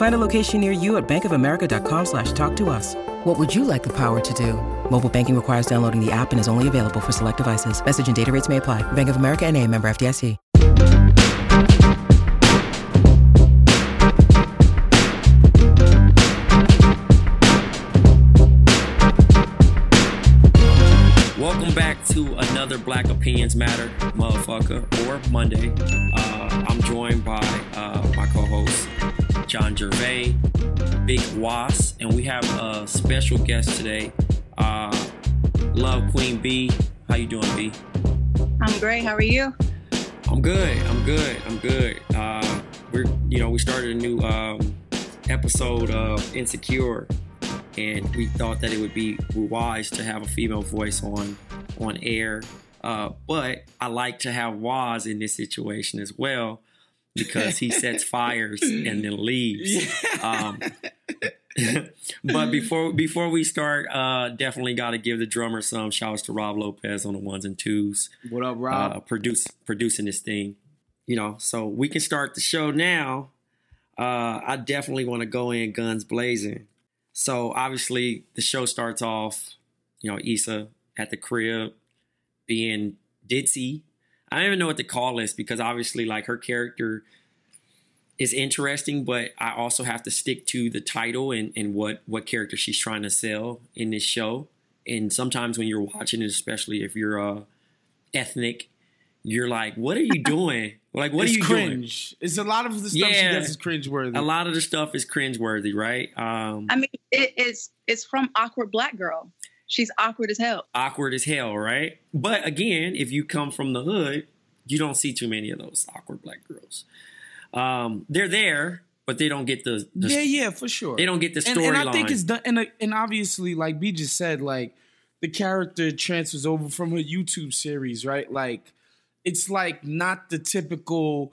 Find a location near you at bankofamerica.com slash talk to us. What would you like the power to do? Mobile banking requires downloading the app and is only available for select devices. Message and data rates may apply. Bank of America and a member FDIC. Welcome back to another Black Opinions Matter, motherfucker, or Monday. Uh, I'm joined by uh, my co-host John Gervais, Big Waz, and we have a special guest today, uh, Love Queen B. How you doing, B? I'm great. How are you? I'm good. I'm good. I'm good. Uh, we're you know we started a new um, episode of Insecure, and we thought that it would be wise to have a female voice on on air. Uh, but I like to have Waz in this situation as well because he sets fires and then leaves. Um, but before before we start, uh, definitely got to give the drummer some shouts to Rob Lopez on the ones and twos. What up, Rob? Uh, produce producing this thing, you know. So we can start the show now. Uh, I definitely want to go in guns blazing. So obviously the show starts off, you know, Issa at the crib being ditzy. I don't even know what to call this because obviously, like her character is interesting, but I also have to stick to the title and, and what what character she's trying to sell in this show. And sometimes when you're watching it, especially if you're uh, ethnic, you're like, "What are you doing? like, what it's are you cringe. doing?" It's a lot of the stuff Yeah. she does is cringe worthy. A lot of the stuff is cringeworthy, right? Um, I mean, it is it's from awkward black girl. She's awkward as hell. awkward as hell, right? But again, if you come from the hood, you don't see too many of those awkward black girls. Um, they're there, but they don't get the, the yeah, yeah, for sure. they don't get the and, and I think storyline. it's done, and uh, and obviously, like B just said, like the character transfers over from her YouTube series, right? Like it's like not the typical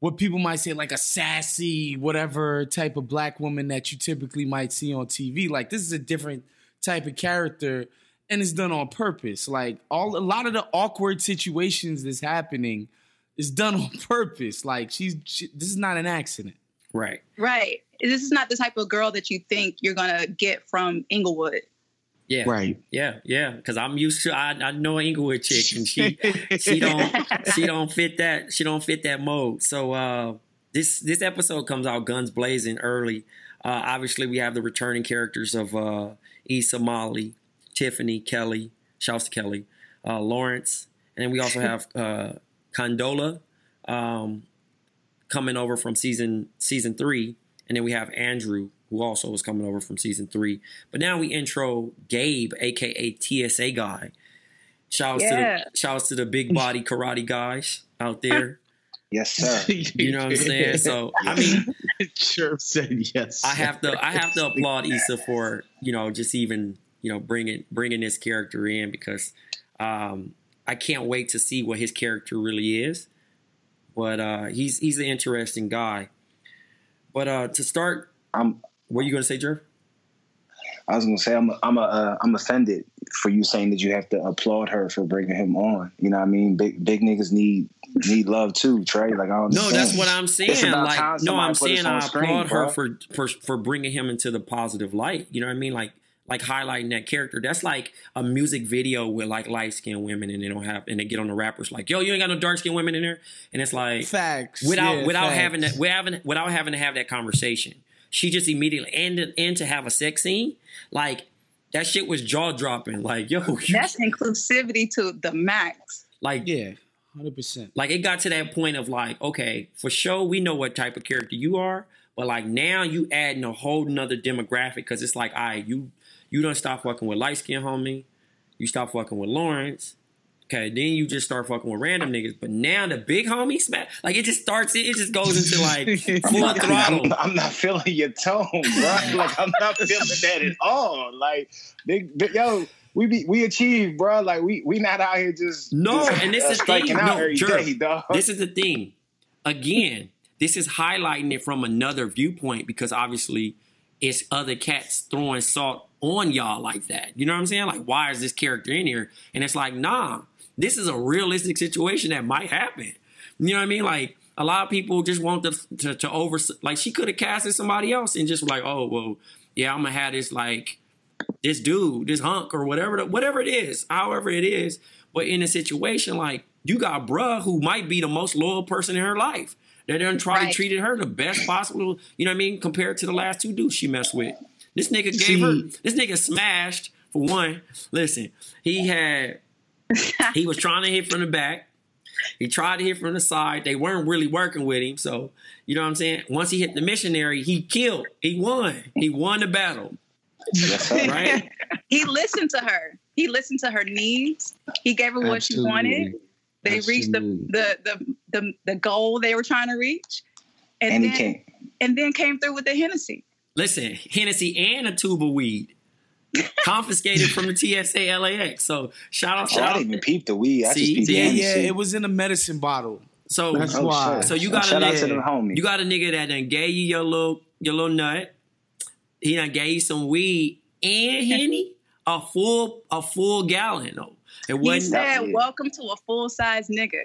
what people might say like a sassy whatever type of black woman that you typically might see on TV. Like this is a different type of character and it's done on purpose. Like all a lot of the awkward situations that's happening is done on purpose. Like she's she, this is not an accident. right. Right. This is not the type of girl that you think you're gonna get from Inglewood. Yeah. Right. Yeah, yeah. Because I'm used to I, I know an Inglewood chick, and she she don't she don't fit that she don't fit that mode. So uh, this this episode comes out guns blazing early. Uh, obviously, we have the returning characters of uh, Issa, Molly, Tiffany, Kelly, shouts to Kelly, uh, Lawrence, and then we also have uh, Condola um, coming over from season season three, and then we have Andrew who also was coming over from season three. But now we intro Gabe, aka TSA guy. Shouts to Yeah. the shouts to the big body karate guys out there. Yes, sir. You know what I'm saying? So I mean, Chirp said yes. I have to I have to applaud Issa for you know just even you know bringing bringing this character in because um, I can't wait to see what his character really is. But uh, he's he's an interesting guy. But uh, to start, I'm. what are you gonna say, Jerv? I was gonna say I'm. I'm. A, uh, I'm offended for you saying that you have to applaud her for bringing him on. You know what I mean? Big big niggas need need love too, Trey. Like I don't. Know. No, that's what I'm saying. Like, time no, I'm put saying on I screen, applaud her for, for for bringing him into the positive light. You know what I mean? Like like highlighting that character. That's like a music video with like light skinned women, and they don't have, and they get on the rappers like, "Yo, you ain't got no dark skinned women in there," and it's like facts without yeah, without facts. having that without having without having to have that conversation. She just immediately and and to have a sex scene like that shit was jaw dropping. Like yo, you, That's inclusivity to the max. like Yeah, hundred percent. like it got to that point of like, okay, for sure we know what type of character you are, but like now you adding a whole nother demographic because it's like, all right, you you don't stop fucking with light skin homie, you stop fucking with Lawrence. Okay, then you just start fucking with random niggas. But now the big homie smack like it just starts it, it just goes into like full I'm, throttle. I'm, I'm not feeling your tone, bro. Like I'm not feeling that at all. Like, big, big, yo, we be we achieve, bro. Like we we not out here just No, just, and this uh, is the thing. No, Jerv, day. This is the thing. Again, this is highlighting it from another viewpoint because obviously it's other cats throwing salt on y'all like that. You know what I'm saying? Like, why is this character in here? And it's like, nah, this is a realistic situation that might happen. You know what I mean? Like, a lot of people just want to to, to over like she could have casted somebody else and just like, oh well, yeah, I'm gonna have this like this dude, this hunk or whatever, the, whatever it is, however it is. But in a situation like you got bruh who might be the most loyal person in her life. That done tried to Right. treated her the best possible, you know what I mean, compared to the last two dudes she messed with. This nigga gave See- her, this nigga smashed for one. Listen, he had, he was trying to hit from the back. He tried to hit from the side. They weren't really working with him. So, you know what I'm saying? Once he hit the missionary, he killed. He won. He won the battle. Yes, sir. Right? he listened to her. He listened to her needs. He gave her what she wanted. They reached the, the the the the goal they were trying to reach, and, And he then came. and then came through with the Hennessy. Listen, Hennessy and a tube of weed. Confiscated from the TSA LAX. So shout out, Oh, I shout out. didn't even peep the weed. I See, just peeped yeah, Yeah, the yeah, it was in a medicine bottle. So That's Oh, why. shit. So you oh, got a shout out to nigga- them homies. You got a nigga that then gave you your little your little nut. He done gave you some weed and henny, a full a full gallon though. It He wasn't said, weed. "Welcome to a full size nigga."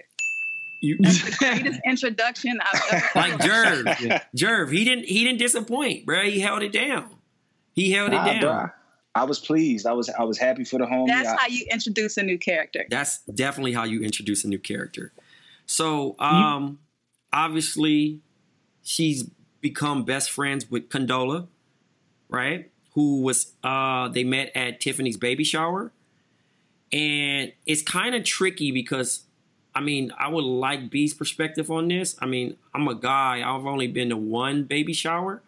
you, The greatest introduction I've ever like heard. Jerv. Jerv, he didn't he didn't disappoint, bro. He held it down. He held Nah, it down. bruh. I was pleased. I was I was happy for the homie. That's I- how you introduce a new character. That's definitely how you introduce a new character. So, um, obviously, she's become best friends with Condola, right? Who was uh they met at Tiffany's baby shower. And it's kind of tricky because I mean, I would like B's perspective on this. I mean, I'm a guy, I've only been to one baby shower,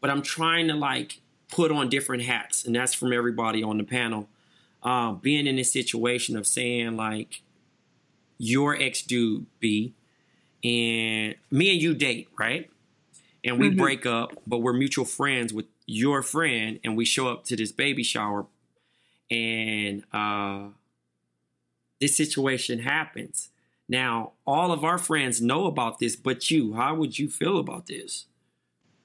but I'm trying to like put on different hats, and that's from everybody on the panel uh, being in this situation of saying like your ex dude B and me and you date, right? And we break up, but we're mutual friends with your friend, and we show up to this baby shower, and uh, this situation happens. Now, all of our friends know about this, but you, how would you feel about this?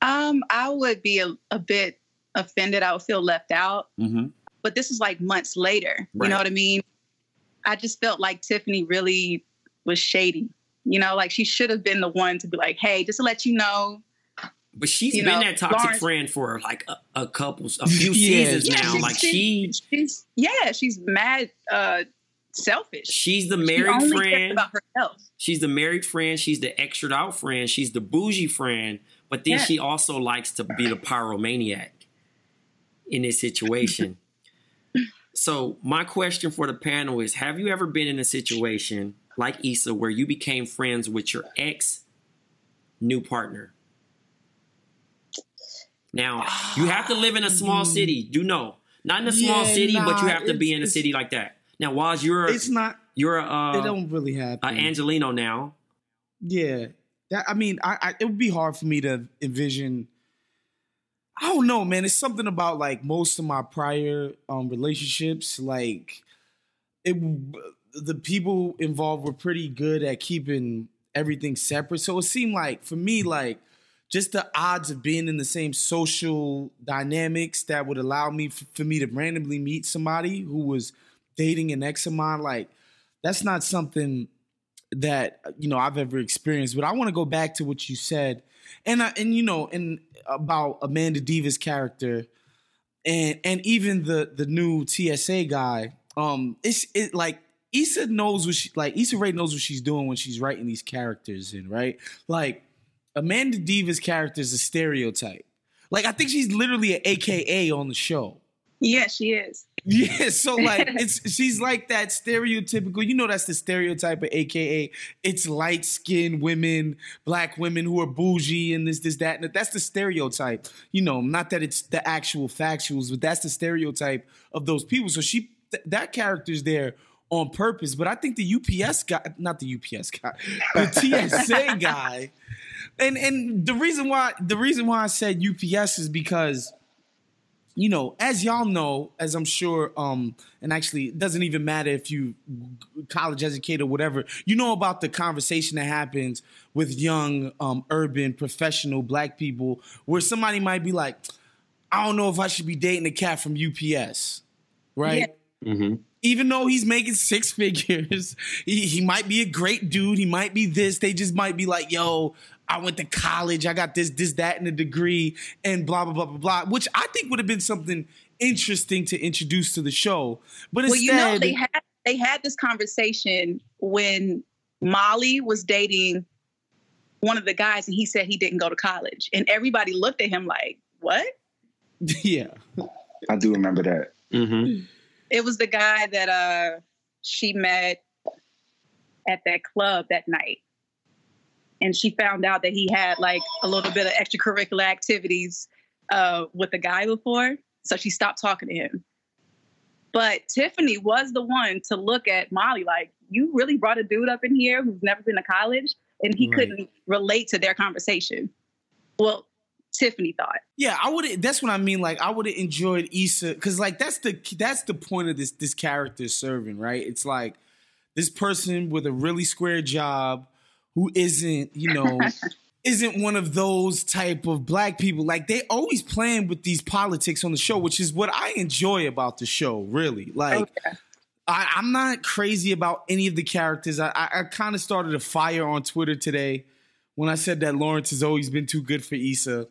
Um, I would be a, a bit offended. I would feel left out. Mm-hmm. But this is like months later. Right. You know what I mean? I just felt like Tiffany really was shady. You know, like she should have been the one to be like, "Hey, just to let you know." But she's You been know, that toxic Lawrence- friend for like a, a couple, a few Yeah. seasons Yeah, now. she's- Like she- she, She's yeah, she's mad, uh, selfish. she's the She married only cares friend. about herself. She's the married friend. She's the extra out friend. She's the bougie friend. But then Yeah. she also likes to be the pyromaniac in this situation. so my question for the panel is: Have you ever been in a situation like Issa where you became friends with your ex new partner? Now you have to live in a small city. Do know, not in a small Yeah, city, but you have to be in a city like that. Now, Waz, you're It's not. you're a It uh, don't really uh. Angeleno now. Yeah, that I mean, I, I it would be hard for me to envision. I don't know, man. It's something about like most of my prior um relationships, like it. The people involved were pretty good at keeping everything separate, so it seemed like for me, like just the odds of being in the same social dynamics that would allow me f- for me to randomly meet somebody who was dating an ex of mine, like that's not something that you know I've ever experienced. But I want to go back to what you said, and I, and you know, and about Amanda Diva's character, and and even the the new TSA guy. Um, it's it like Issa knows what she like. Issa Rae knows what she's doing when she's writing these characters in, right? Like Amanda Diva's character is a stereotype. Like I think she's literally an AKA on the show. Yeah, she is. Yeah, so like it's she's like that stereotypical. You know, that's the stereotype of AKA. It's light skinned women, black women who are bougie and this, this, that. And that's the stereotype. You know, not that it's the actual factuals, but that's the stereotype of those people. So she th- that character's there on purpose. But I think the UPS guy, not the UPS guy, the TSA guy, and and the reason why the reason why I said UPS is because you know, as y'all know, as I'm sure, um, and actually, it doesn't even matter if you college educated or whatever. You know about the conversation that happens with young, um, urban, professional black people, where somebody might be like, "I don't know if I should be dating a cat from UPS," right? Yeah. Mm-hmm. Even though he's making six figures, he, he might be a great dude. He might be this. They just might be like, "Yo, I went to college, I got this, this, that, and a degree, and blah, blah, blah, blah, blah, which I think would have been something interesting to introduce to the show. But well, instead, well, you know, they had they had this conversation when Molly was dating one of the guys, and he said he didn't go to college, and everybody looked at him like, "What?" Yeah, I do remember that. Mm-hmm. It was the guy that uh she met at that club that night and she found out that he had like a little bit of extracurricular activities uh, with the guy before. So she stopped talking to him. But Tiffany was the one to look at Molly like, you really brought a dude up in here who's never been to college, and he right. couldn't relate to their conversation. Well, Tiffany thought. Yeah, I would. That's what I mean. Like, I would have enjoyed Issa because, like, that's the that's the point of this this character serving, right? It's like this person with a really square job who isn't, you know, isn't one of those type of black people. Like they always playing with these politics on the show, which is what I enjoy about the show, really. Like okay. I, am not crazy about any of the characters. I, I, I kind of started a fire on Twitter today when I said that Lawrence has always been too good for Issa.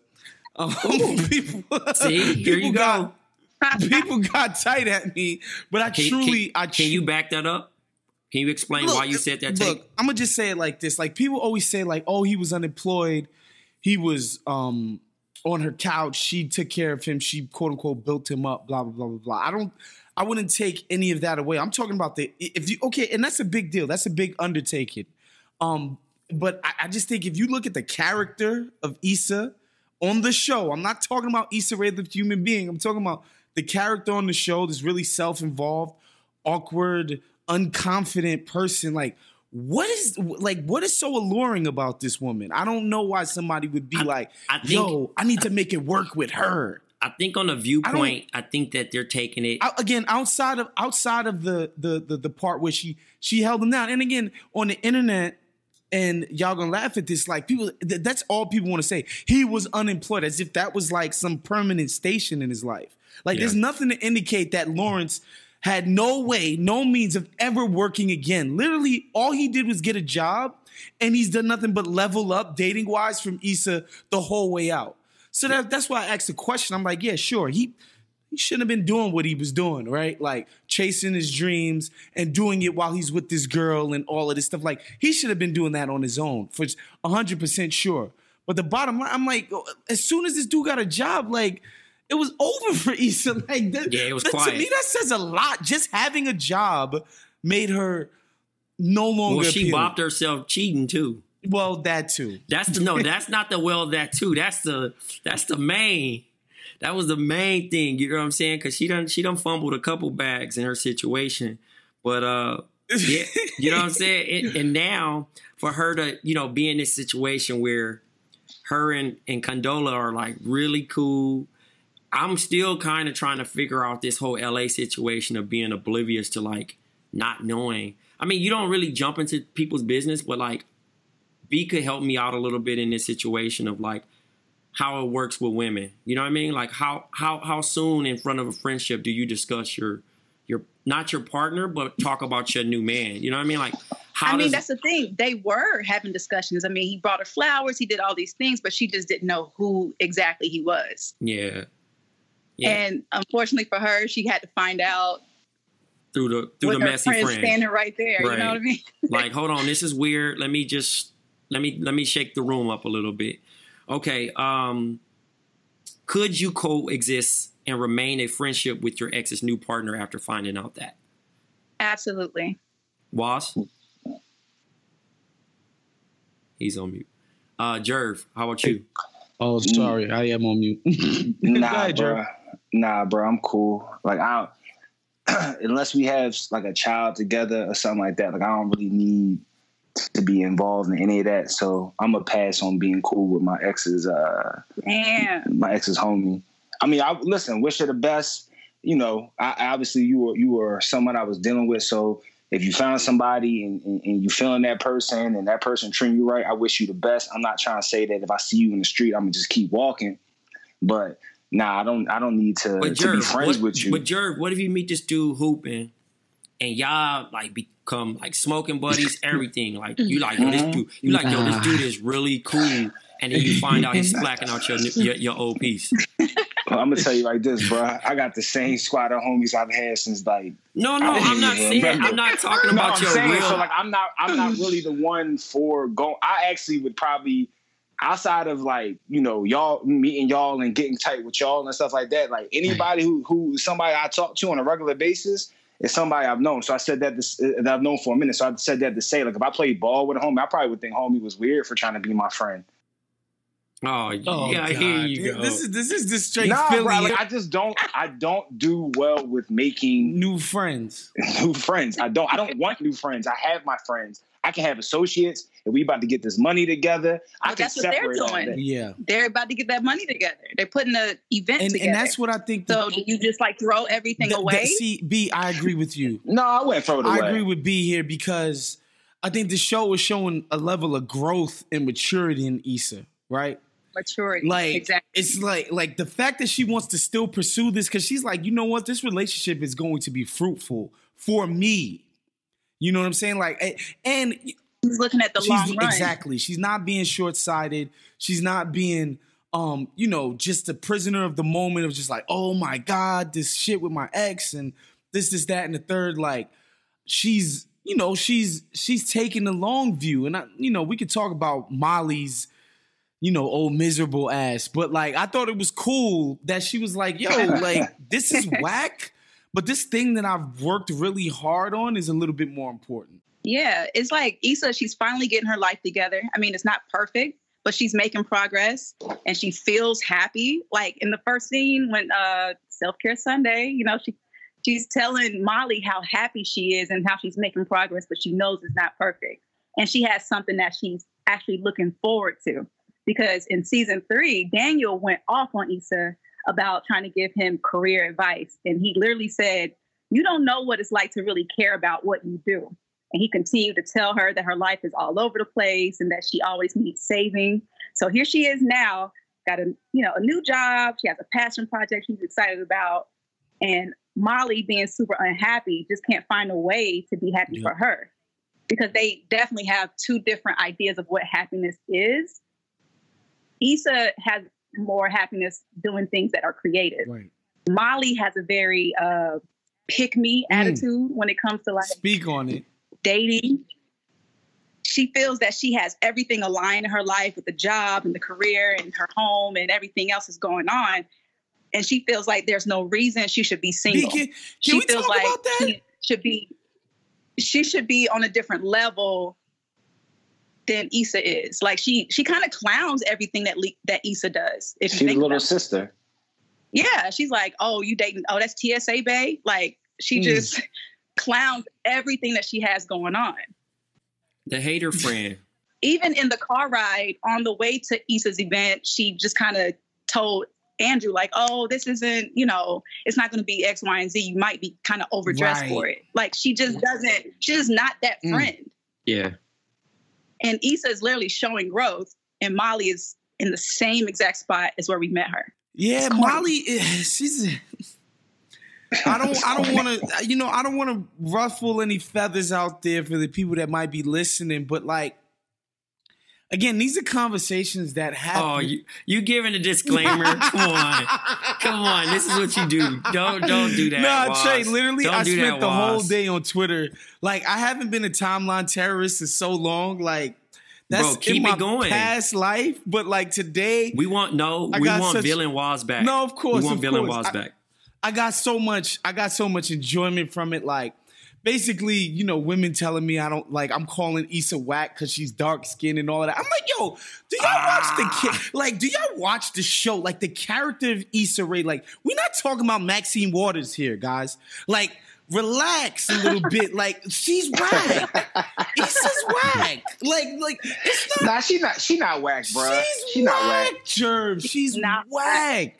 Um, people, See, here you go. Got, people got tight at me, but I can, truly, can, I can you back that up? Can you explain look, why you said that? Look, I'm gonna just say it like this: like people always say, like, "Oh, he was unemployed. He was um on her couch. She took care of him. She quote unquote built him up. Blah blah blah blah blah." I don't. I wouldn't take any of that away. I'm talking about the if you okay, and that's a big deal. That's a big undertaking. Um, but I, I just think if you look at the character of Issa on the show, I'm not talking about Issa Rae the human being. I'm talking about the character on the show that's really self-involved, awkward, unconfident person like what is like what is so alluring about this woman? I don't know why somebody would be I, like I think, yo i need to make it work with her. I think on a viewpoint i, I think that they're taking it again outside of outside of the, the the the part where she she held him down. And again on the internet and y'all gonna laugh at this like people th- that's all people want to say. He was unemployed as if that was like some permanent station in his life. Like yeah. there's nothing to indicate that lawrence had no way, no means of ever working again. Literally, all he did was get a job, and he's done nothing but level up dating wise from Issa the whole way out. So that, that's why I asked the question. I'm like, yeah, sure. He he shouldn't have been doing what he was doing, right? Like chasing his dreams and doing it while he's with this girl and all of this stuff. Like he should have been doing that on his own for 100% sure. But the bottom line, I'm like, as soon as this dude got a job, like it was over for Issa. Like, that, yeah, it was that, quiet. To me, that says a lot. Just having a job made her no longer. Well, she appealing. bopped herself cheating too. Well, that too. That's the no. That's not the well. That too. That's the that's the main. That was the main thing. You know what I'm saying? Because she done she done fumbled a couple bags in her situation, but uh, yeah, you know what I'm saying. And, and now for her to, you know, be in this situation where her and, and Condola are like really cool. I'm still kind of trying to figure out this whole LA situation of being oblivious to like not knowing. I mean, you don't really jump into people's business, but like B could help me out a little bit in this situation of like how it works with women. You know what I mean? Like how how how soon in front of a friendship do you discuss your your not your partner, but talk about your new man? You know what I mean? Like how I mean, that's the thing. They were having discussions. I mean, he brought her flowers, he did all these things, but she just didn't know who exactly he was. Yeah. Yeah. And unfortunately for her, she had to find out through the through the messy friend, friend standing right there. Right. You know what I mean? like, hold on, this is weird. Let me just let me let me shake the room up a little bit. Okay, um, could you coexist and remain a friendship with your ex's new partner after finding out that? Absolutely. Was? He's on mute. Uh, Jerv, how about you? Oh, sorry, I am on mute. nah, ahead, bro. Nah, bro, I'm cool. Like I, unless we have like a child together or something like that, like I don't really need to be involved in any of that. So I'm gonna pass on being cool with my ex's uh Damn. my ex's homie. I mean, I listen, wish her the best. You know, I, obviously you were you were someone I was dealing with. So if you found somebody and, and, and, you feeling that person and that person treating you right, I wish you the best. I'm not trying to say that if I see you in the street, I'm gonna just keep walking. But nah, I don't I don't need to, but to be friends what, with you. But Jerv, what if you meet this dude hooping and y'all like become like smoking buddies, everything. Like you like yo, this mm-hmm. dude, you like yo, this dude is really cool, and then you find out he's slacking out your your, your old piece. Well, I'm gonna tell you like this, bro. I got the same squad of homies I've had since like. No, no, I'm not saying. I'm not talking about no, your saying, real. So like, I'm not. I'm not really the one for going. I actually would probably outside of like you know y'all meeting y'all and getting tight with y'all and stuff like that. Like anybody who who somebody I talk to on a regular basis is somebody I've known. So I said that, this, uh, that I've known for a minute. So I said that to say, like, if I played ball with a homie, I probably would think homie was weird for trying to be my friend. Oh, oh yeah, here you go. This is this is the straight nah, Philly. Bro, like, I just don't I don't do well with making new friends. New friends. I don't I don't want new friends. I have my friends. I can have associates. and we about to get this money together, I can that's what they're doing. Yeah, they're about to get that money together. They're putting an event and, together, and that's what I think. So the, you just like throw everything the, away? The, see, B, I agree with you. no, I wouldn't throw it away. I agree with B here because I think the show is showing a level of growth and maturity in Issa, right? maturity. Like exactly. it's like like the fact that she wants to still pursue this because she's like, you know what, this relationship is going to be fruitful for me. You know what I'm saying? Like, and She's looking at the long run. Exactly. She's not being short sighted. She's not being, um, you know, just a prisoner of the moment of just like, oh my god, this shit with my ex and this, this, that, and the third. Like, she's, you know, she's she's taking the long view, and I, you know, we could talk about Molly's you know, old miserable ass. But like, I thought it was cool that she was like, yo, like, this is whack. But this thing that I've worked really hard on is a little bit more important. Yeah, it's like Issa, she's finally getting her life together. I mean, it's not perfect, but she's making progress and she feels happy. Like in the first scene when uh self-care Sunday, you know, she she's telling Molly how happy she is and how she's making progress, but she knows it's not perfect. And she has something that she's actually looking forward to. Because in season three, Daniel went off on Issa about trying to give him career advice. And he literally said, You don't know what it's like to really care about what you do. And he continued to tell her that her life is all over the place and that she always needs saving. So here she is now, got a you know a new job. She has a passion project she's excited about, and Molly being super unhappy just can't find a way to be happy for her because they definitely have two different ideas of what happiness is. Issa has more happiness doing things that are creative. Right. Molly has a very uh, pick me mm. attitude when it comes to like speak on it dating. She feels that she has everything aligned in her life with the job and the career and her home and everything else is going on. And she feels like there's no reason she should be single. Can, can she feels like she should be she should be on a different level than Issa is. Like she she kind of clowns everything that Le- that Issa does. If she's a little sister. Yeah, she's like, oh, you dating? Oh, that's TSA Bay. Like she mm. just clowns everything that she has going on. The hater friend. even in the car ride on the way to Issa's event, she just kind of told Andrew, like, oh, this isn't, you know, it's not going to be X, Y, and Z. You might be kind of overdressed Right. for it. Like, she just doesn't, she's just not that Mm. friend. Yeah. And Issa is literally showing growth, and Molly is in the same exact spot as where we met her. Yeah. Molly, is- she's. I don't. I don't want to. You know, I don't want to ruffle any feathers out there for the people that might be listening. But like, again, these are conversations that oh, happen. Oh, you you giving a disclaimer? Come on, come on. This is what you do. Don't don't do that. No, Nah. Trey, literally, Don't I spent that, the whole day on Twitter. Like, I haven't been a timeline terrorist in so long. Like, that's Bro, keep in my it going. past life. But like today, We want no. I we want such- villain Waz back. No, of course, We want villain course. Waz I- back. I got so much. I got so much enjoyment from it. Like, basically, you know, women telling me I don't like. I'm calling Issa whack because she's dark skinned and all of that. I'm like, yo, do y'all watch the Ah. kid? Like, do y'all watch the show? Like, the character of Issa Rae. Like, we're not talking about Maxine Waters here, guys. Like. Relax a little bit. Like she's whack. Issa's whack. Like, like it's not. Nah, she not she not whack, bro. She's She not whack, whack. Jerv. She's Not whack.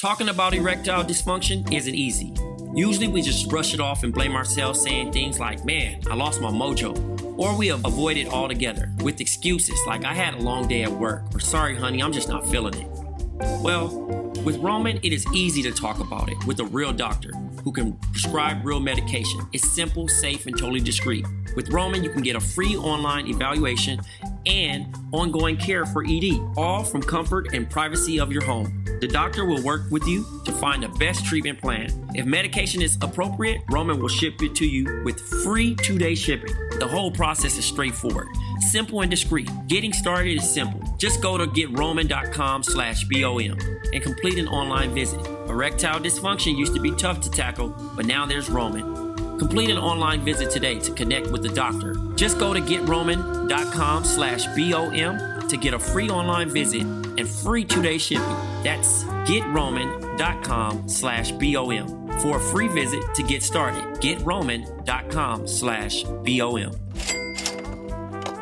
Talking about erectile dysfunction isn't easy. Usually we just brush it off and blame ourselves, saying things like, man, I lost my mojo. Or we avoid it altogether with excuses like, I had a long day at work, or sorry, honey, I'm just not feeling it. Well, with Roman, it is easy to talk about it with a real doctor who can prescribe real medication. It's simple, safe, and totally discreet. With Roman, you can get a free online evaluation and ongoing care for ED, all from comfort and privacy of your home. The doctor will work with you to find the best treatment plan. If medication is appropriate, Roman will ship it to you with free two day shipping. The whole process is straightforward, simple and discreet. Getting started is simple. Just go to getroman.com slash BOM and complete an online visit. Erectile dysfunction used to be tough to tackle, but now there's Roman. Complete an online visit today to connect with the doctor. Just go to getroman.com slash BOM to get a free online visit and free two-day shipping. That's getroman.com slash BOM for a free visit to get started. Getroman.com slash BOM.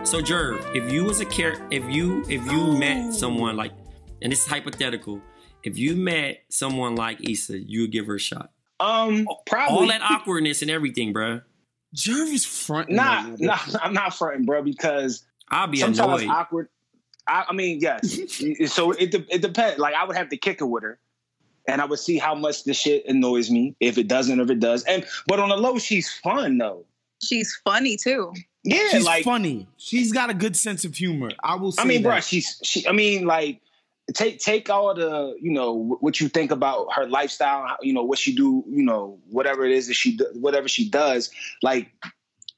So Jerv, if you was a care if you if you oh. met someone like and this is hypothetical, if you met someone like Issa, you would give her a shot. Um, probably All that awkwardness and everything, bro. Jerv is front. Nah, nah, I'm not fronting, bro, because I'll be sometimes annoyed. awkward. I, I mean, yes. so it de- it depends. Like I would have to kick it with her, and I would see how much the shit annoys me. If it doesn't, or if it does, and but on the low, she's fun though. She's funny too. Yeah, She's like funny. She's got a good sense of humor. I will say I mean, that. bro, she's she. I mean, like take take all the you know what you think about her lifestyle. You know what she do. You know whatever it is that she do, whatever she does. Like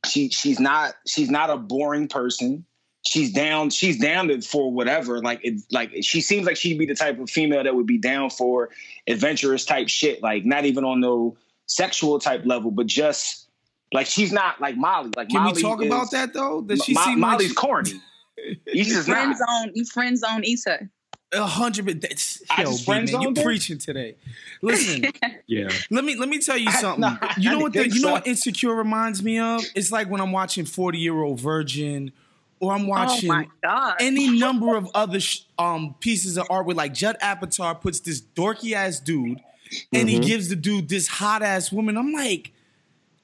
she she's not she's not a boring person. She's down. She's down to, for whatever. Like it. Like she seems like she'd be the type of female that would be down for adventurous type shit. Like not even on no sexual type level, but just like she's not like Molly. Like Can Molly we talk is- about that though? Does she Mo- seem Molly's like corny. Issa's Friend not. zone, you friend zone Issa. A hundred? but That's I yo, B, man, you zoned preaching today. Listen, yeah. let me let me tell you I- something. no, you know didn't what? The, think you know what Insecure reminds me of? It's like when I'm watching Forty Year Old Virgin, or I'm watching oh any number of other sh- um pieces of art where like Judd Apatow puts this dorky ass dude and he gives the dude this hot ass woman. I'm like,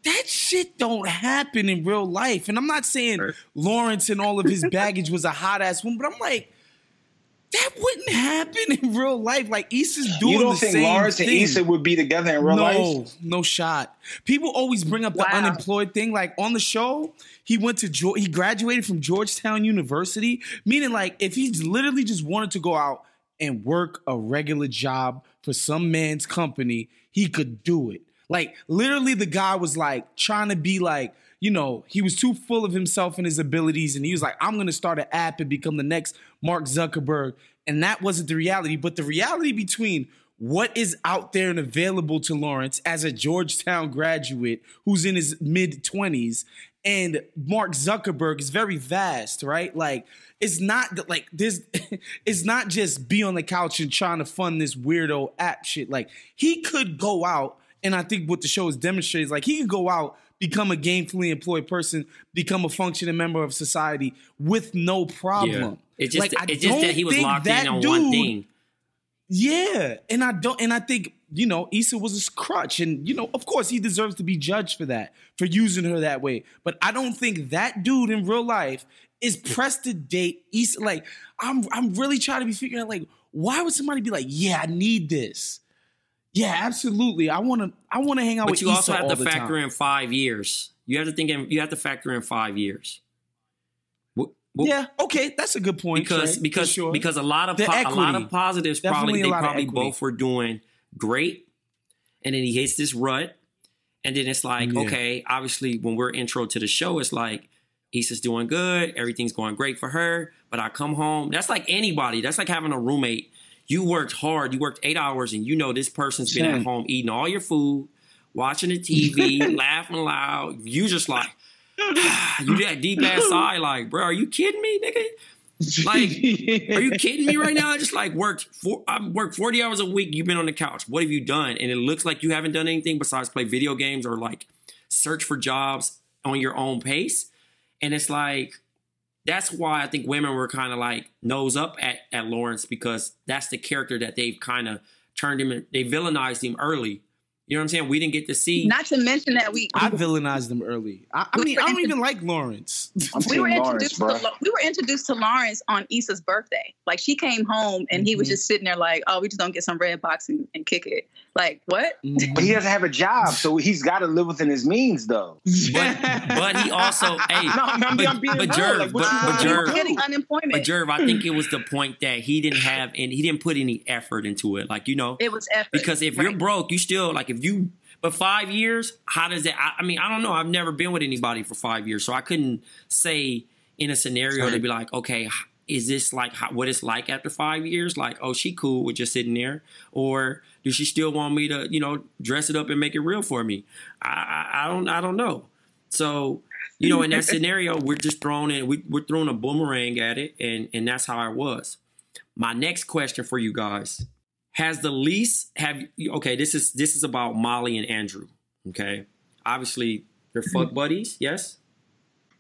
that shit don't happen in real life. And I'm not saying Lawrence and all of his baggage was a hot ass woman, but I'm like, that wouldn't happen in real life. Like Issa's doing You don't the think same Lawrence thing. and Issa would be together in real no, life? no no shot. People always bring up the unemployed thing. Like on the show, he went to Geor- he graduated from Georgetown University, meaning like if he literally just wanted to go out and work a regular job for some man's company, he could do it. Like literally, the guy was like trying to be like. You know, he was too full of himself and his abilities, and he was like, I'm gonna start an app and become the next Mark Zuckerberg. And that wasn't the reality. But the reality between what is out there and available to Lawrence as a Georgetown graduate who's in his mid 20s and Mark Zuckerberg is very vast, right? Like it's not like this it's not just be on the couch and trying to fund this weirdo app shit. Like he could go out and I think what the show is demonstrating is like he could go out become a gainfully employed person, become a functioning member of society with no problem. Yeah. It's just, Like, I it's just that he was locked in on one dude- thing. Yeah, and I don't, and I think you know Issa was a crutch, and you know, of course, he deserves to be judged for that, for using her that way. But I don't think that dude in real life is pressed to date Issa. Like, I'm, I'm really trying to be figuring out, like, why would somebody be like, yeah, I need this. Yeah, absolutely. I want to, I want to hang out But with you Issa also have to factor time. in five years. You have to think. In, you have to factor in five years. Wh- Yeah, okay, that's a good point. because Trey, because sure. because a lot of po- a lot of positives Definitely probably they probably both were doing great, and then he hits this rut, and then it's like Yeah. okay, obviously when we're intro to the show, it's like Issa's doing good, everything's going great for her, but I come home. That's like anybody. That's like having a roommate. You worked hard. You worked eight hours, and you know this person's been at home eating all your food, watching the TV, laughing loud. You just like. you that deep ass sigh, like, bro, are you kidding me, nigga? Like, are you kidding me right now? I just like worked four, I worked 40 hours a week. You've been on the couch. What have you done? And it looks like you haven't done anything besides play video games or like search for jobs on your own pace. And it's like, that's why I think women were kind of like nose up at, at Lawrence because that's the character that they've kind of turned him, they villainized him early. You know what I'm saying? We didn't get to see. Not to mention that we I villainized them early. I, I We mean, I don't into- even like Lawrence. We were Team Lawrence, introduced to we were introduced to Lawrence on Issa's birthday. Like she came home and he was Mhm. just sitting there like, "Oh, we just don't get some Redbox and, and kick it." Like what? Mhm. But he doesn't have a job, so he's got to live within his means, though. but, but he also, hey, No, I'm- I'm- but, I'm being but. Jerv, Like, but, but want me to He Jerv, getting unemployment. But Jerv, I think it was the point that he didn't have and he didn't put any effort into it. Like, you know, it was effort. because if you're broke, you still like if you but five years, how does that I, I mean, I don't know. I've never been with anybody for five years, so I couldn't say in a scenario to be like, okay, is this like how, what it's like after five years? Like, oh, she cool with just sitting there, or does she still want me to, you know, dress it up and make it real for me? I, I, I don't, I don't know. So, you know, in that scenario, we're just throwing in, we, we're throwing a boomerang at it, and and that's how I was. My next question for you guys: Has the lease have okay? This is this is about Molly and Andrew. Okay, obviously they're fuck mm-hmm. buddies. Yes.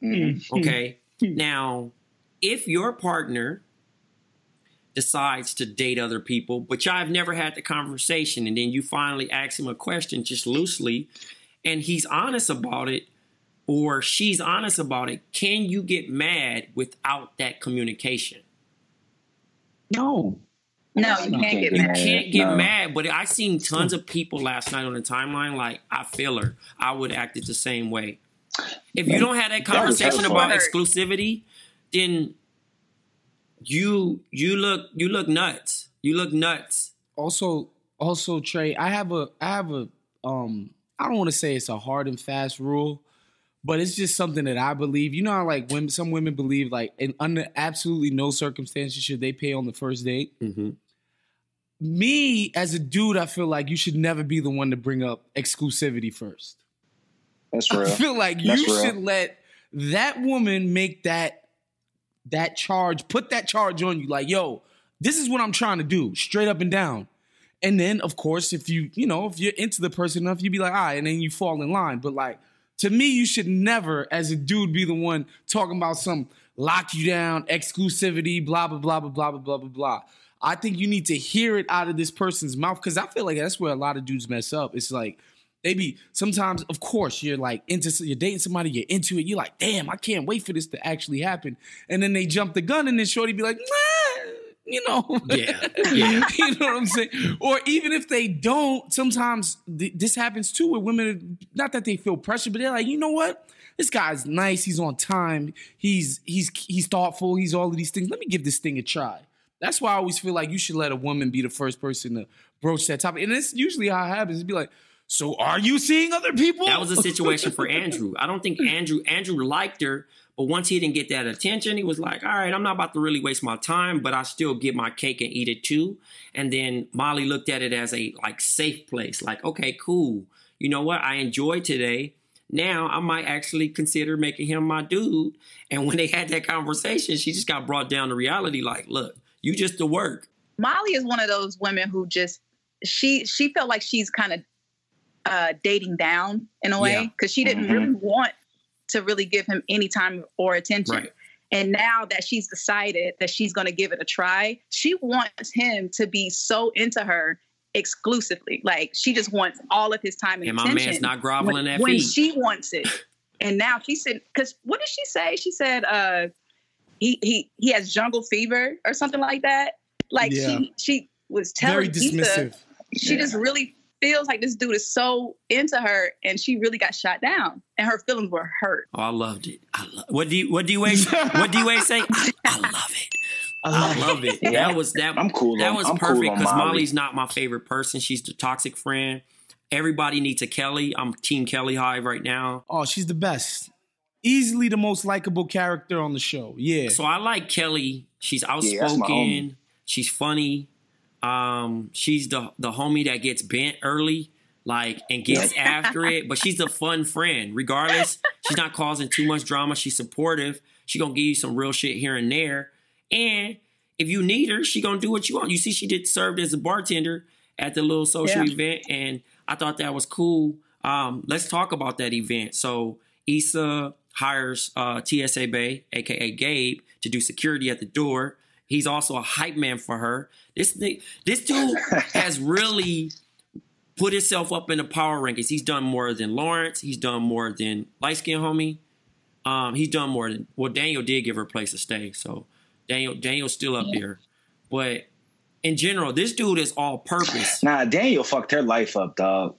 Mm-hmm. Okay. Mm-hmm. now, if your partner decides to date other people, but y'all have never had the conversation, and then you finally ask him a question just loosely, and he's honest about it, or she's honest about it, can you get mad without that communication? No. No, you can't get You mad. can't get No. mad, but I seen tons of people last night on the timeline like I feel her. I would act it the same way. If you don't have that That conversation hurtful. about exclusivity, then you you look you look nuts. You look nuts. also also Trey, I have a I have a um I don't want to say it's a hard and fast rule, but it's just something that I believe. You know how like when some women believe like in under absolutely no circumstances should they pay on the first date. Mm-hmm. Me as a dude, I feel like you should never be the one to bring up exclusivity first. That's real. I feel like you real. should let that woman make that that charge, put that charge on you. Like, yo, this is what I'm trying to do, straight up and down. And then, of course, if you, you know, if you're into the person enough, you'd be like, all right, and then you fall in line. But like, to me, you should never, as a dude, be the one talking about some lock you down, exclusivity, blah, blah, blah, blah, blah, blah, blah, blah, blah. I think you need to hear it out of this person's mouth because I feel like that's where a lot of dudes mess up. It's like they be sometimes, of course, you're like into you're dating somebody, you're into it, you're like, damn, I can't wait for this to actually happen. And then they jump the gun and then Shorty be like, nah, you know. Yeah, yeah. you know what I'm saying? Or even if they don't, sometimes th- this happens too with women. Not that they feel pressure, but they're like, you know what? This guy's nice. He's on time. He's he's he's thoughtful. He's all of these things. Let me give this thing a try. That's why I always feel like you should let a woman be the first person to broach that topic. And it's usually how it happens. It'd be like, so are you seeing other people? That was a situation for Andrew. I don't think Andrew Andrew liked her, but once he didn't get that attention, he was like, "All right, I'm not about to really waste my time, but I still get my cake and eat it too." And then Molly looked at it as a like safe place, like, "Okay, cool. You know what? I enjoyed today. Now I might actually consider making him my dude." And when they had that conversation, she just got brought down to reality, like, "Look, you just the work." Molly is one of those women who just she she felt like she's kind of uh, dating down in a way because she didn't Mhm. really want to really give him any time or attention. Right. And now that she's decided that she's going to give it a try, she wants him to be so into her exclusively. Like she just wants all of his time and, attention. And my attention. man's not groveling when, at when feet. she wants it. And now she said, because what did she say? She said, uh, he he he has jungle fever or something like that. Like Yeah. she she was Very telling Issa, dismissive. she just really feels like this dude is so into her, and she really got shot down, and her feelings were hurt. Oh, I loved it. I lo- what do you what do you always what do you always say? I, I love it. I love it. Yeah. That was that. I'm cool That on- was I'm perfect on because Molly. Molly's not my favorite person. She's the toxic friend. Everybody needs a Kelly. I'm Team Kelly Hive right now. Oh, she's the best. Easily the most likable character on the show. Yeah. So I like Kelly. She's outspoken. homie. she's funny. Um, she's the the homie that gets bent early, like and gets after it. But she's a fun friend, regardless. She's not causing too much drama. She's supportive. She gonna give you some real shit here and there. And if you need her, she gonna do what you want. You see, she did served as a bartender at the little social Yeah. event, and I thought that was cool. Um, let's talk about that event. So Issa hires uh, TSA Bay, aka Gabe, to do security at the door. He's also a hype man for her. This thing, this dude has really put himself up in the power rankings. He's done more than Lawrence. He's done more than light skin homie. Um, he's done more than well. Daniel did give her a place to stay, so Daniel Daniel's still up there. But in general, this dude is all purpose. Nah, Daniel fucked her life up, dog.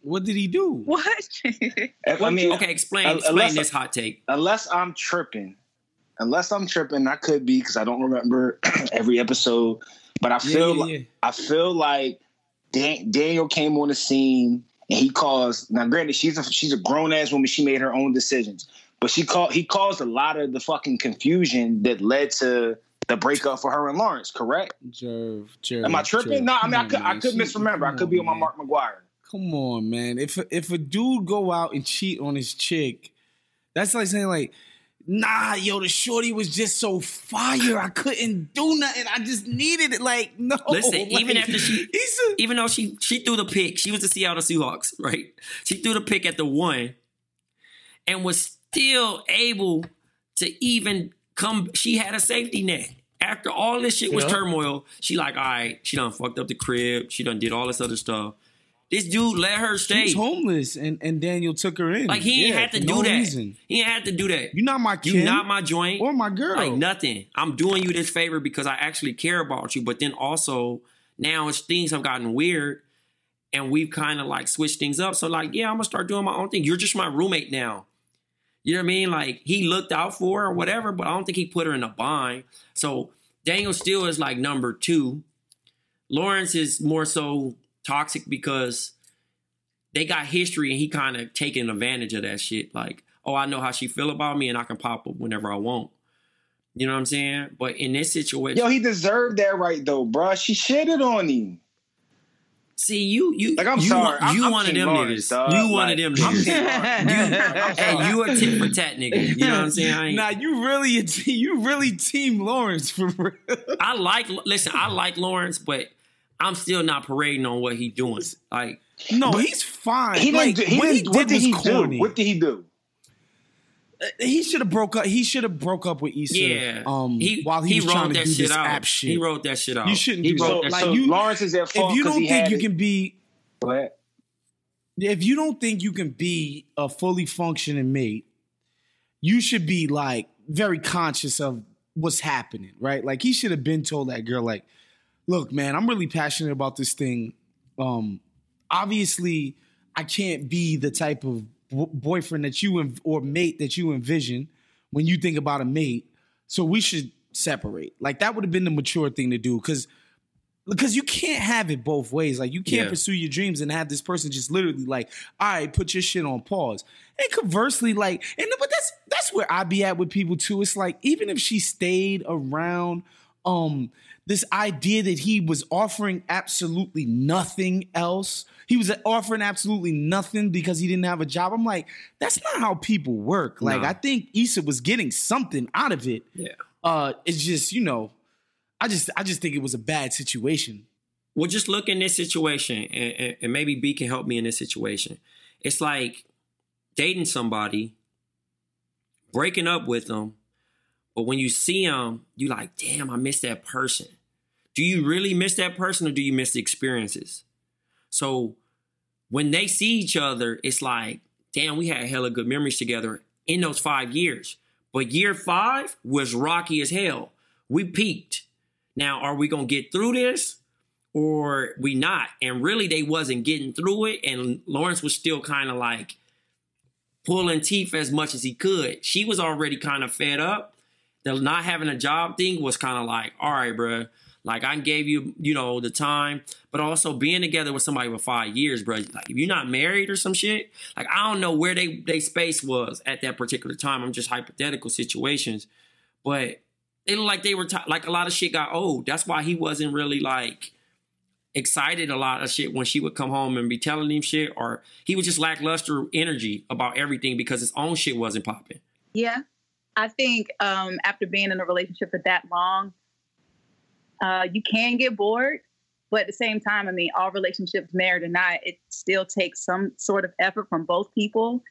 what did he do? What? I mean, Okay, explain Un- explain unless- this hot take. unless I'm tripping, unless I'm tripping, I could be because I don't remember every episode. But I feel yeah, like yeah. I feel like Dan- Daniel came on the scene and he caused. Now, granted, she's a she's a grown ass woman. She made her own decisions, but she called he caused a lot of the fucking confusion that led to the breakup for her and Lawrence. Correct? Jerv, Jerv, Am I tripping? Jerv. No, I mean I could on, I could misremember. I could be on my. Mark McGwire. Come on, man. If if a dude go out and cheat on his chick, that's like saying like, nah, yo, the shorty was just so fire. I couldn't do nothing. I just needed it. Like, no. Listen, like, even after she- a, even though she she threw the pick, she was the Seattle Seahawks, right? She threw the pick at the one, and was still able to even come. She had a safety net after all this shit was Yeah. turmoil. She like, all right, she done fucked up the crib. She done did all this other stuff. This dude let her stay. was homeless, and and Daniel took her in. Like he ain't Yeah, had to do no that. Reason. He ain't had to do that. You're not my kid. You're not my joint. or my girl. Like nothing. I'm doing you this favor because I actually care about you. But then also now it's things have gotten weird and we've kind of like switched things up. So like, yeah, I'm gonna start doing my own thing. You're just my roommate now. You know what I mean? Like he looked out for her or whatever, but I don't think he put her in a bind. So Daniel still is like number two. Lawrence is more so toxic because they got history and he kind of taking advantage of that shit. Like, oh, I know how she feel about me and I can pop up whenever I want. You know what I'm saying? But in this situation, Yo, he deserved that right though, bruh. She shitted on him. see you, you, Like, I'm you, sorry. want- I'm- you I'm one of them Lawrence, niggas. dog. You one of them I'm niggas. Team Lawrence. hey, you a tit for tat nigga. You know what I'm saying? I, ain't- Nah, you really a you really team Lawrence for real. I like. Listen, I like Lawrence, but I'm still not parading on what he doing. Like, No, he's fine. He like, didn't. do, he when didn't, what did was he corny. do? What did he do? he should have broke up. He should have broke up with Issa. yeah, Um, he while he, was wrote trying to that do shit this out. app shit. He wrote that shit out. You shouldn't He do wrote that. that. Like so you, Lawrence is at fault if you don't he think you it- can be, Go ahead. if you don't think you can be a fully functioning mate, you should be like very conscious of what's happening, right? Like he should have been told that girl, like, look, man, I'm really passionate about this thing. Um, obviously, I can't be the type of b- boyfriend that you env- or mate that you envision when you think about a mate. So we should separate. Like that would have been the mature thing to do because because you can't have it both ways. Like you can't Yeah. pursue your dreams and have this person just literally like, all right, put your shit on pause. And conversely, like, and but that's that's where I be at with people too. It's like even if she stayed around, um, this idea that he was offering absolutely nothing else. He was offering absolutely nothing because he didn't have a job. I'm like, that's not how people work. Like. I think Issa was getting something out of it. Yeah. Uh, it's just, you know, I just I just think it was a bad situation. well, just look in this situation, and, and, and maybe B can help me in this situation. It's like dating somebody, breaking up with them, but when you see them, you like, damn, I miss that person. Do you really miss that person, or do you miss the experiences? So when they see each other, it's like, damn, we had hella good memories together in those five years. But year five was rocky as hell. We peaked. Now, are we gonna get through this? or we not. And really, they wasn't getting through it. And Lawrence was still kind of like pulling teeth as much as he could. She was already kind of fed up. The not having a job thing was kind of like, all right, bro. Like I gave you, you know, the time, but also being together with somebody for five years, bro. Like if you're not married or some shit, like I don't know where they they space was at that particular time. I'm just hypothetical situations, but it looked like they were t- like a lot of shit got old. That's why he wasn't really like excited a lot of shit when she would come home and be telling him shit, or he was just lackluster energy about everything because his own shit wasn't popping. Yeah. I think um, after being in a relationship for that long, uh, you can get bored. But at the same time, I mean, all relationships, married or not, it still takes some sort of effort from both people.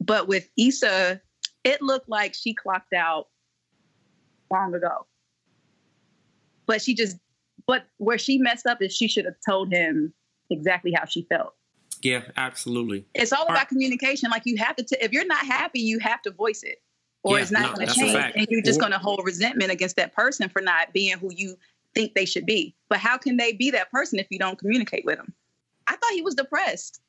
But with Issa, it looked like she clocked out long ago. But she just but where she messed up is she should have told him exactly how she felt. Yeah, absolutely. It's all about communication. Like you have to, t- if you're not happy, you have to voice it, or Yeah, it's not no, going to change, and you're just going to hold resentment against that person for not being who you think they should be. But how can they be that person if you don't communicate with them? I thought he was depressed,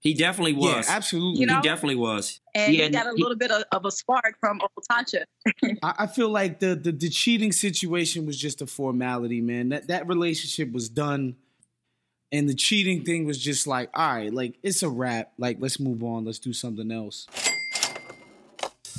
He definitely Yeah, was. absolutely. You know? He definitely was. and Yeah, he got a he- little bit of, of a spark from old Tancha. I, I feel like the, the the cheating situation was just a formality, man. That that relationship was done, and the cheating thing was just like, all right, like it's a wrap. Like let's move on. Let's do something else.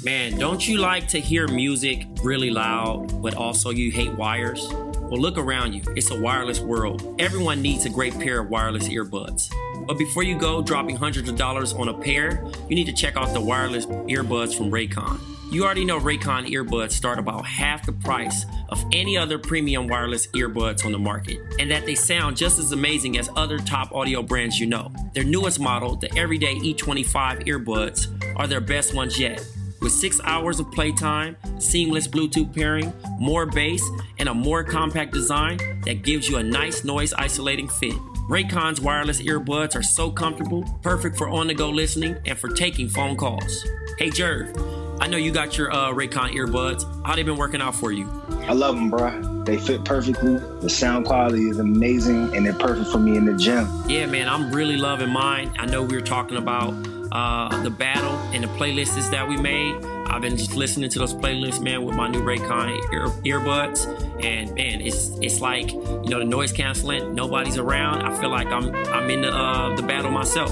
Man, don't you like to hear music really loud, but also you hate wires? Well, look around you. It's a wireless world. Everyone needs a great pair of wireless earbuds. But before you go dropping hundreds of dollars on a pair, you need to check out the wireless earbuds from Raycon. You already know Raycon earbuds start about half the price of any other premium wireless earbuds on the market, and that they sound just as amazing as other top audio brands you know. Their newest model, the Everyday E25 earbuds, are their best ones yet. With six hours of playtime, seamless Bluetooth pairing, more bass, and a more compact design that gives you a nice noise isolating fit. Raycon's wireless earbuds are so comfortable, perfect for on the go listening and for taking phone calls. Hey, Jerv, I know you got your uh, Raycon earbuds. How they been working out for you? I love them, bro. They fit perfectly. The sound quality is amazing, and they're perfect for me in the gym. Yeah, man, I'm really loving mine. I know we were talking about uh, the battle and the playlists that we made. I've been just listening to those playlists, man, with my new Raycon ear- earbuds, and man, it's it's like you know the noise canceling. Nobody's around. I feel like I'm I'm in the uh, the battle myself.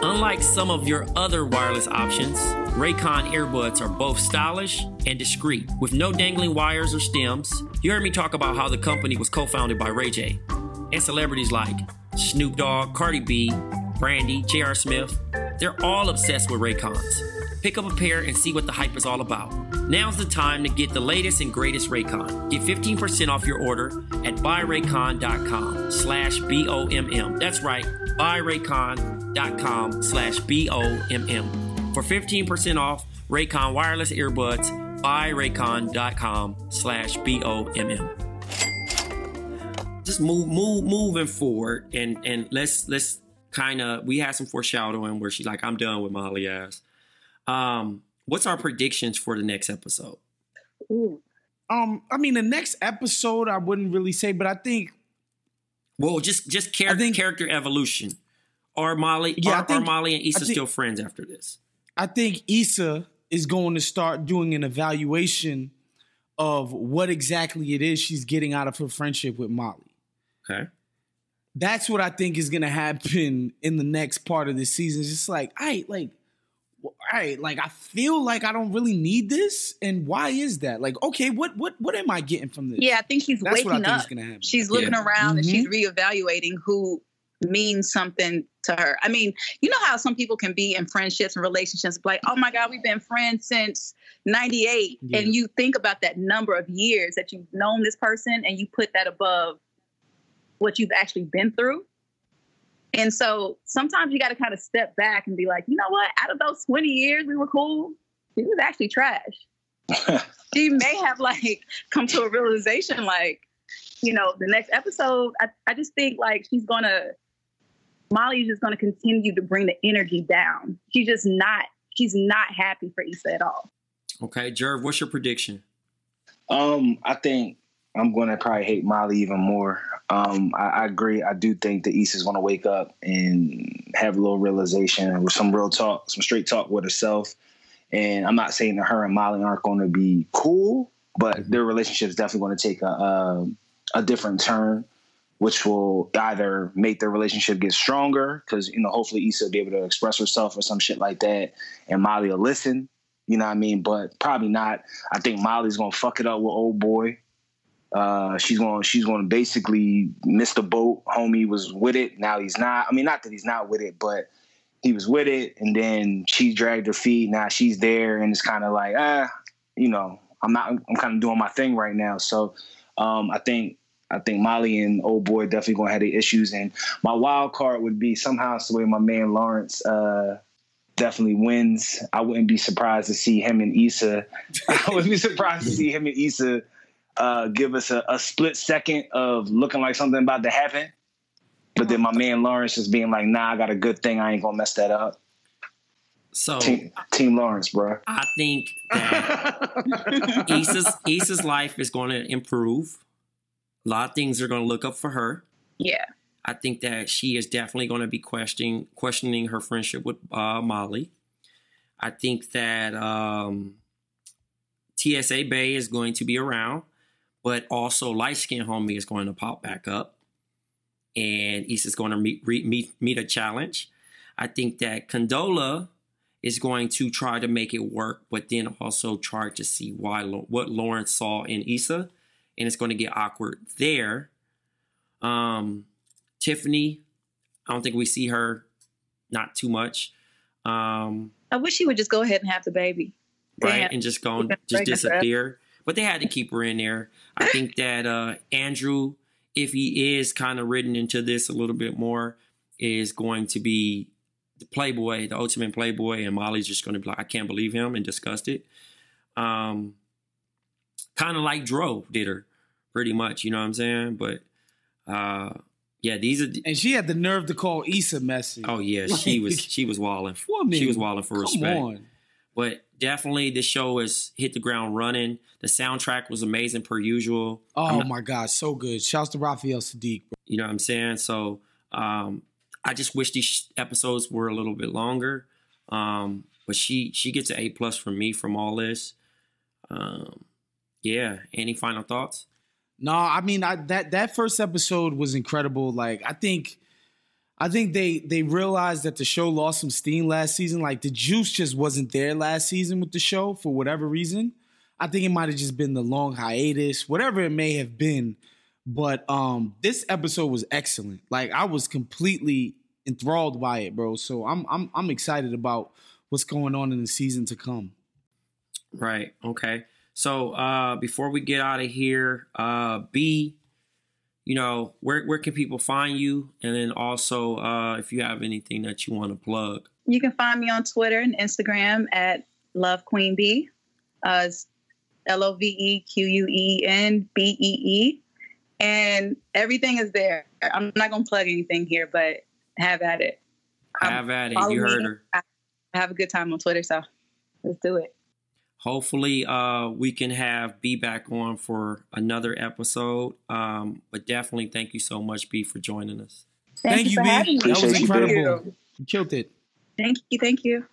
Unlike some of your other wireless options, Raycon earbuds are both stylish and discreet, with no dangling wires or stems. You heard me talk about how the company was co-founded by Ray J and celebrities like Snoop Dogg, Cardi B, Brandy, J.R. Smith. They're all obsessed with Raycons. Pick up a pair and see what the hype is all about. Now's the time to get the latest and greatest Raycon. Get 15% off your order at buyraycon.com slash B-O-M-M. That's right, buyraycon.com slash B-O-M-M. For 15% off Raycon wireless earbuds, buyraycon.com slash B-O-M-M just move move moving forward and and let's let's kind of we had some foreshadowing where she's like i'm done with molly ass. Um what's our predictions for the next episode? Ooh. Um, I mean, the next episode I wouldn't really say, but I think well just just char- think- character evolution. Are molly Yeah, I are, are think- molly and issa I think- still friends after this? I think Issa is going to start doing an evaluation of what exactly it is she's getting out of her friendship with Molly. okay That's what I think is going to happen in the next part of this season. It's just like, all right, like, all right, like I feel like I don't really need this, and why is that? Like, okay, what what what am I getting from this? Yeah, I think she's That's what I waking think up. gonna happen. She's looking Yeah. around and Mhm. she's reevaluating who means something to her. I mean, you know how some people can be in friendships and relationships like, oh my God, we've been friends since 98. Yeah. And you think about that number of years that you've known this person and you put that above what you've actually been through. And so sometimes you got to kind of step back and be like, you know what? Out of those 20 years we were cool, She was actually trash. she may have like come to a realization like, you know, the next episode, I, I just think like she's gonna Molly's just gonna continue to bring the energy down. She's just not she's not happy for Issa at all. Okay, Jerv, what's your prediction? Um, I think I'm gonna probably hate Molly even more. Um, I, I agree. I do think that Issa's gonna wake up and have a little realization with some real talk, some straight talk with herself. And I'm not saying that her and Molly aren't going to be cool, but their relationship is definitely going to take a, a a different turn, which will either make their relationship get stronger because you know hopefully Issa will be able to express herself or some shit like that, and Molly will listen. You know what I mean? But probably not. I think Molly's gonna fuck it up with old boy. Uh, she's going she's going to basically miss the boat. Homie was with it. Now he's not. I mean, not that he's not with it, but he was with it, and then she dragged her feet. Now she's there, and it's kind of like, ah, you know, I'm not. I'm kind of doing my thing right now. So um, I think I think Molly and old boy definitely gonna have the issues. And my wild card would be somehow it's the way my man Lawrence uh, definitely wins. I wouldn't be surprised to see him and Issa. I wouldn't be surprised to see him and Issa uh, give us a, a, split second of looking like something about to happen. But then my man Lawrence just being like, "Nah, I got a good thing. I ain't gonna mess that up." So Team, team Lawrence, bro. I think that Issa's Issa's life is going to improve. A lot of things are going to look up for her. Yeah. I think that she is definitely going to be questioning questioning her friendship with uh, Molly. I think that um, TSA Bay is going to be around, but also light skin homie is going to pop back up, and Issa's going to meet meet meet a challenge. I think that Condola is going to try to make it work, but then also try to see why what Lawrence saw in Issa and it's going to get awkward there. Um, Tiffany, I don't think we see her not too much. Um, I wish she would just go ahead and have the baby, right, Damn. and just go and just disappear. But they had to keep her in there. I think that uh, Andrew, if he is kind of ridden into this a little bit more, is going to be the playboy, the ultimate playboy, and Molly's just going to be like, I can't believe him and disgusted. Um, kind of like Dro did her pretty much. You know what I'm saying? But uh, yeah, these are. And she had the nerve to call Issa messy. Oh yeah, like, she was she was walling. Woman, she was walling for respect. On. But definitely, the show has hit the ground running. The soundtrack was amazing per usual. Oh not, my god, so good! Shouts to Raphael Saadiq. You know what I'm saying? So um, I just wish these episodes were a little bit longer. Um, but she she gets an A plus from me from all this. Um, yeah. Any final thoughts? No, I mean I, that that first episode was incredible. Like I think, I think they they realized that the show lost some steam last season. Like the juice just wasn't there last season with the show for whatever reason. I think it might have just been the long hiatus, whatever it may have been. But um, this episode was excellent. Like I was completely enthralled by it, bro. So I'm I'm I'm excited about what's going on in the season to come. Right. Okay. So uh, before we get out of here, uh, B, you know, where where can people find you? And then also, uh, if you have anything that you want to plug, you can find me on Twitter and Instagram at Love Queen B. Uh, L O V E Q U E N B E E, and everything is there. I'm not gonna plug anything here, but have at it. Have at it. You heard her. I have a good time on Twitter, so let's do it hopefully uh, we can have B back on for another episode. Um, but definitely thank you so much, B, for joining us. Thank, thank you, B. That was incredible. You. you killed it. Thank you. Thank you.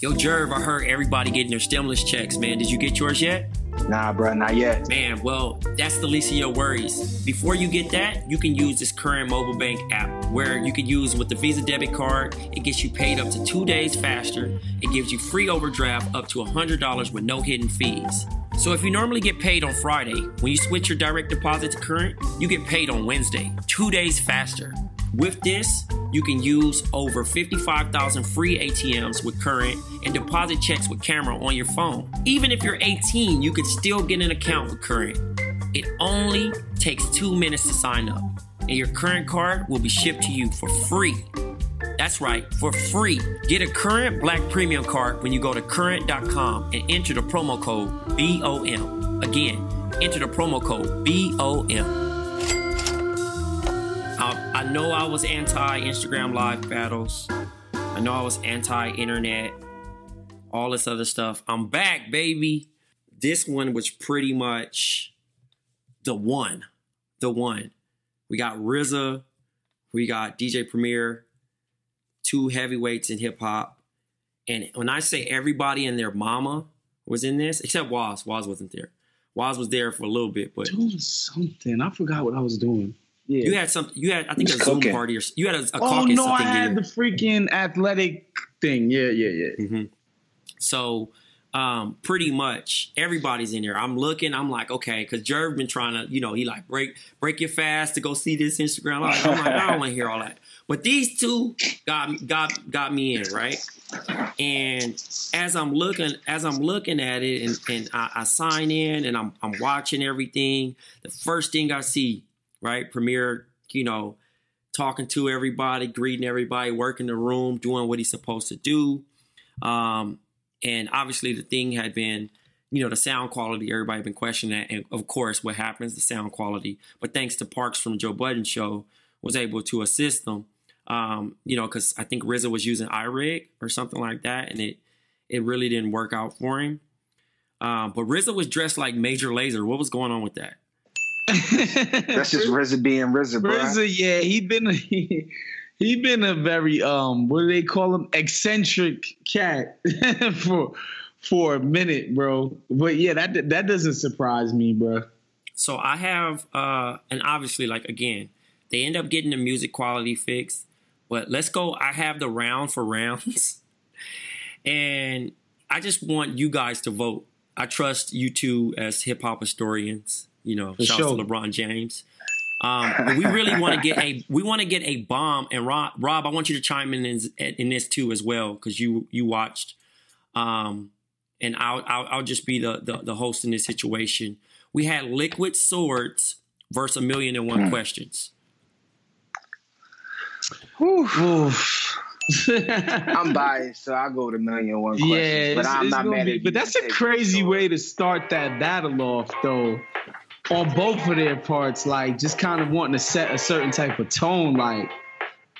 Yo, Jerv, I heard everybody getting their stimulus checks, man. Did you get yours yet? Nah, bro, not yet. Man, well, that's the least of your worries. Before you get that, you can use this current mobile bank app where you can use with the Visa debit card. It gets you paid up to two days faster. It gives you free overdraft up to $100 with no hidden fees. So if you normally get paid on Friday, when you switch your direct deposit to current, you get paid on Wednesday, two days faster. With this, you can use over 55,000 free ATMs with Current and deposit checks with camera on your phone. Even if you're 18, you can still get an account with Current. It only takes two minutes to sign up, and your current card will be shipped to you for free. That's right, for free. Get a current Black Premium card when you go to current.com and enter the promo code BOM. Again, enter the promo code BOM. Know I was anti Instagram live battles. I know I was anti internet, all this other stuff. I'm back, baby. This one was pretty much the one. The one. We got RZA, we got DJ Premier, two heavyweights in hip hop. And when I say everybody and their mama was in this, except Waz, Waz wasn't there. Waz was there for a little bit, but Doing something. I forgot what I was doing. Yeah. you had something. You had, I think, a Just Zoom cooking. party or you had a, a oh caucus. no, I thing had there. the freaking athletic thing. Yeah, yeah, yeah. hmm So um, pretty much everybody's in there. I'm looking. I'm like, okay, because Jerv been trying to, you know, he like break break your fast to go see this Instagram. I'm like, I'm like, I don't want to hear all that. But these two got got got me in right. And as I'm looking, as I'm looking at it, and, and I, I sign in, and I'm I'm watching everything. The first thing I see, right, Premier, you know, talking to everybody, greeting everybody, working the room, doing what he's supposed to do. Um, and obviously the thing had been, you know, the sound quality. Everybody been questioning that, and of course, what happens, the sound quality. But thanks to Parks from Joe Budden show, was able to assist them. Um, you know, because I think RZA was using iRig or something like that, and it it really didn't work out for him. Um, but RZA was dressed like Major Lazer. What was going on with that? That's just RZA being RZA, bro. RZA, yeah, he been a, he, he been a very um what do they call him eccentric cat for for a minute, bro. But yeah, that that doesn't surprise me, bro. So I have, uh, and obviously, like again, they end up getting the music quality fixed. But let's go. I have the round for rounds, and I just want you guys to vote. I trust you two as hip hop historians. You know, For shout sure. to LeBron James. Um, but we really want to get a we want to get a bomb. And Rob, Rob, I want you to chime in in, in this too as well because you you watched. Um, and I'll, I'll I'll just be the, the the host in this situation. We had Liquid Swords versus a million and one questions. Oof. I'm biased, so I'll go with a million and one questions. yeah, but I'm not mad be- at you But that's a crazy way to start that battle off, though. On both of their parts, like just kind of wanting to set a certain type of tone, like,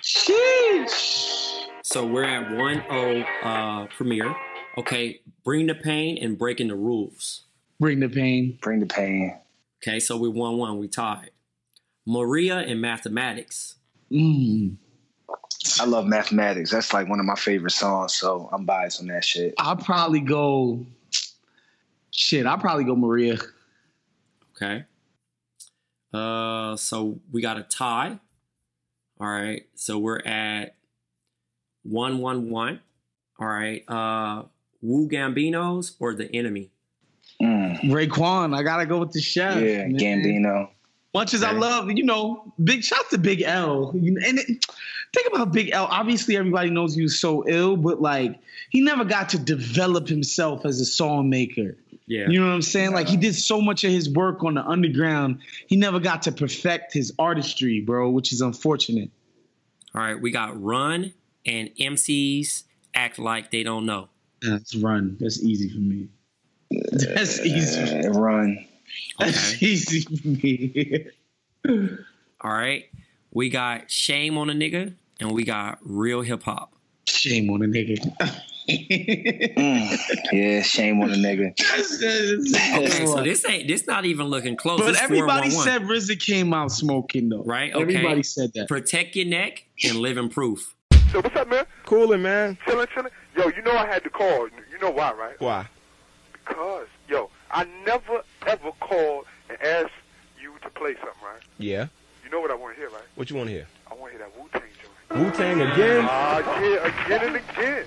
sheesh. So we're at 1-0 uh, premiere. Okay, bring the pain and breaking the rules. Bring the pain. Bring the pain. Okay, so we're 1-1, we tied. Maria and mathematics. Mm. I love mathematics. That's like one of my favorite songs, so I'm biased on that shit. I'll probably go. Shit, I'll probably go Maria. Okay. Uh, so we got a tie. All right. So we're at one one one. All right. Uh, Wu Gambinos or the enemy? Mm. Raekwon, I gotta go with the chef. Yeah, man. Gambino. Much as I love, you know, big shout to Big L. And it, think about Big L. Obviously, everybody knows he was so ill, but like he never got to develop himself as a song maker. Yeah. You know what I'm saying? Like he did so much of his work on the underground, he never got to perfect his artistry, bro, which is unfortunate. All right. We got Run and MCs act like they don't know. That's run. That's easy for me. That's easy. Uh, run. That's Okay. easy for me. All right. We got Shame on a Nigga and we got Real Hip Hop. Shame on a nigga. Mm. Yeah, shame on the nigga. Okay, so this ain't this not even looking close. But This everybody said RZA came out smoking though. Right, okay. Everybody said that. protect your neck and live in proof. So what's up, man? Coolin', man. Chillin', chillin'. Yo, you know I had to call. You know why, right? Why? Because, yo, I never ever called and asked you to play something, right? Yeah. You know what I want to hear, right? What you want to hear? I want to hear that Wu Tang joint. Wu Tang again? Ah, yeah, again and again.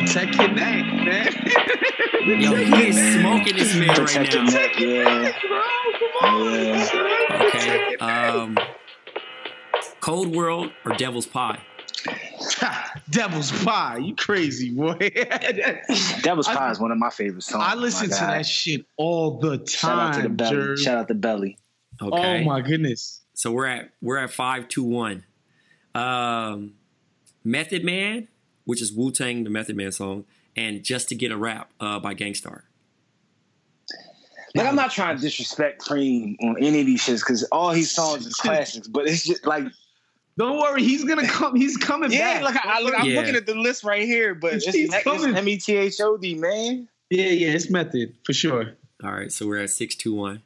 Protect your neck, man. Yo, he is smoking this man right Protect your now. neck, yeah. Yeah. Okay. Um, Cold World or Devil's Pie? Devil's Pie. You crazy boy. Devil's Pie is one of my favorite songs. I listen to that shit all the time. Shout out to the belly. Jerv. Shout out to belly. Okay. Oh my goodness. So we're at we're at five two one. Um, Method Man, which is Wu Tang, the Method Man song, and Just to Get a Rap uh, by Gang Starr. Like I'm not trying to disrespect Cream on any of these shits because all his songs is classics, but it's just like Don't worry, he's gonna come. He's coming yeah, back. like I, I, I'm Yeah. looking at the list right here, but it's, He's it's coming. M E T H O D man. yeah, yeah, it's method for sure. All right, so we're at six two one.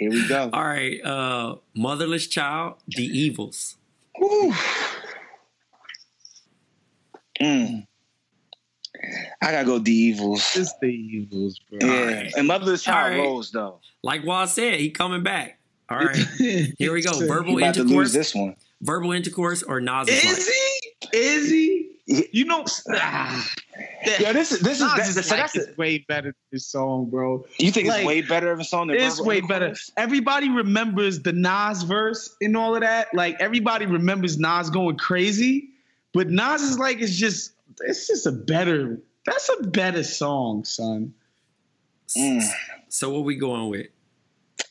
Here we go. All right, uh, Motherless Child, The Evils. Whew. Mm. I gotta go the evils. It's the evils, bro. Yeah, right. and Motherless Child All right. rolls though. Like Waz said, he coming back. All right, here we go. Verbal about to lose intercourse, this one. verbal intercourse, or Nas Is he? Is he? You know, ah, Yeah, this is this is Nas that, is so like, that's it's way better than this song, bro. you think like, it's way better of a song than It's Verbal way better. Intercourse? Everybody remembers the Nas verse and all of that. Like everybody remembers Nas going crazy, but Nas is like it's just it's just a better. That's a better song, son. Mm. So what we going with?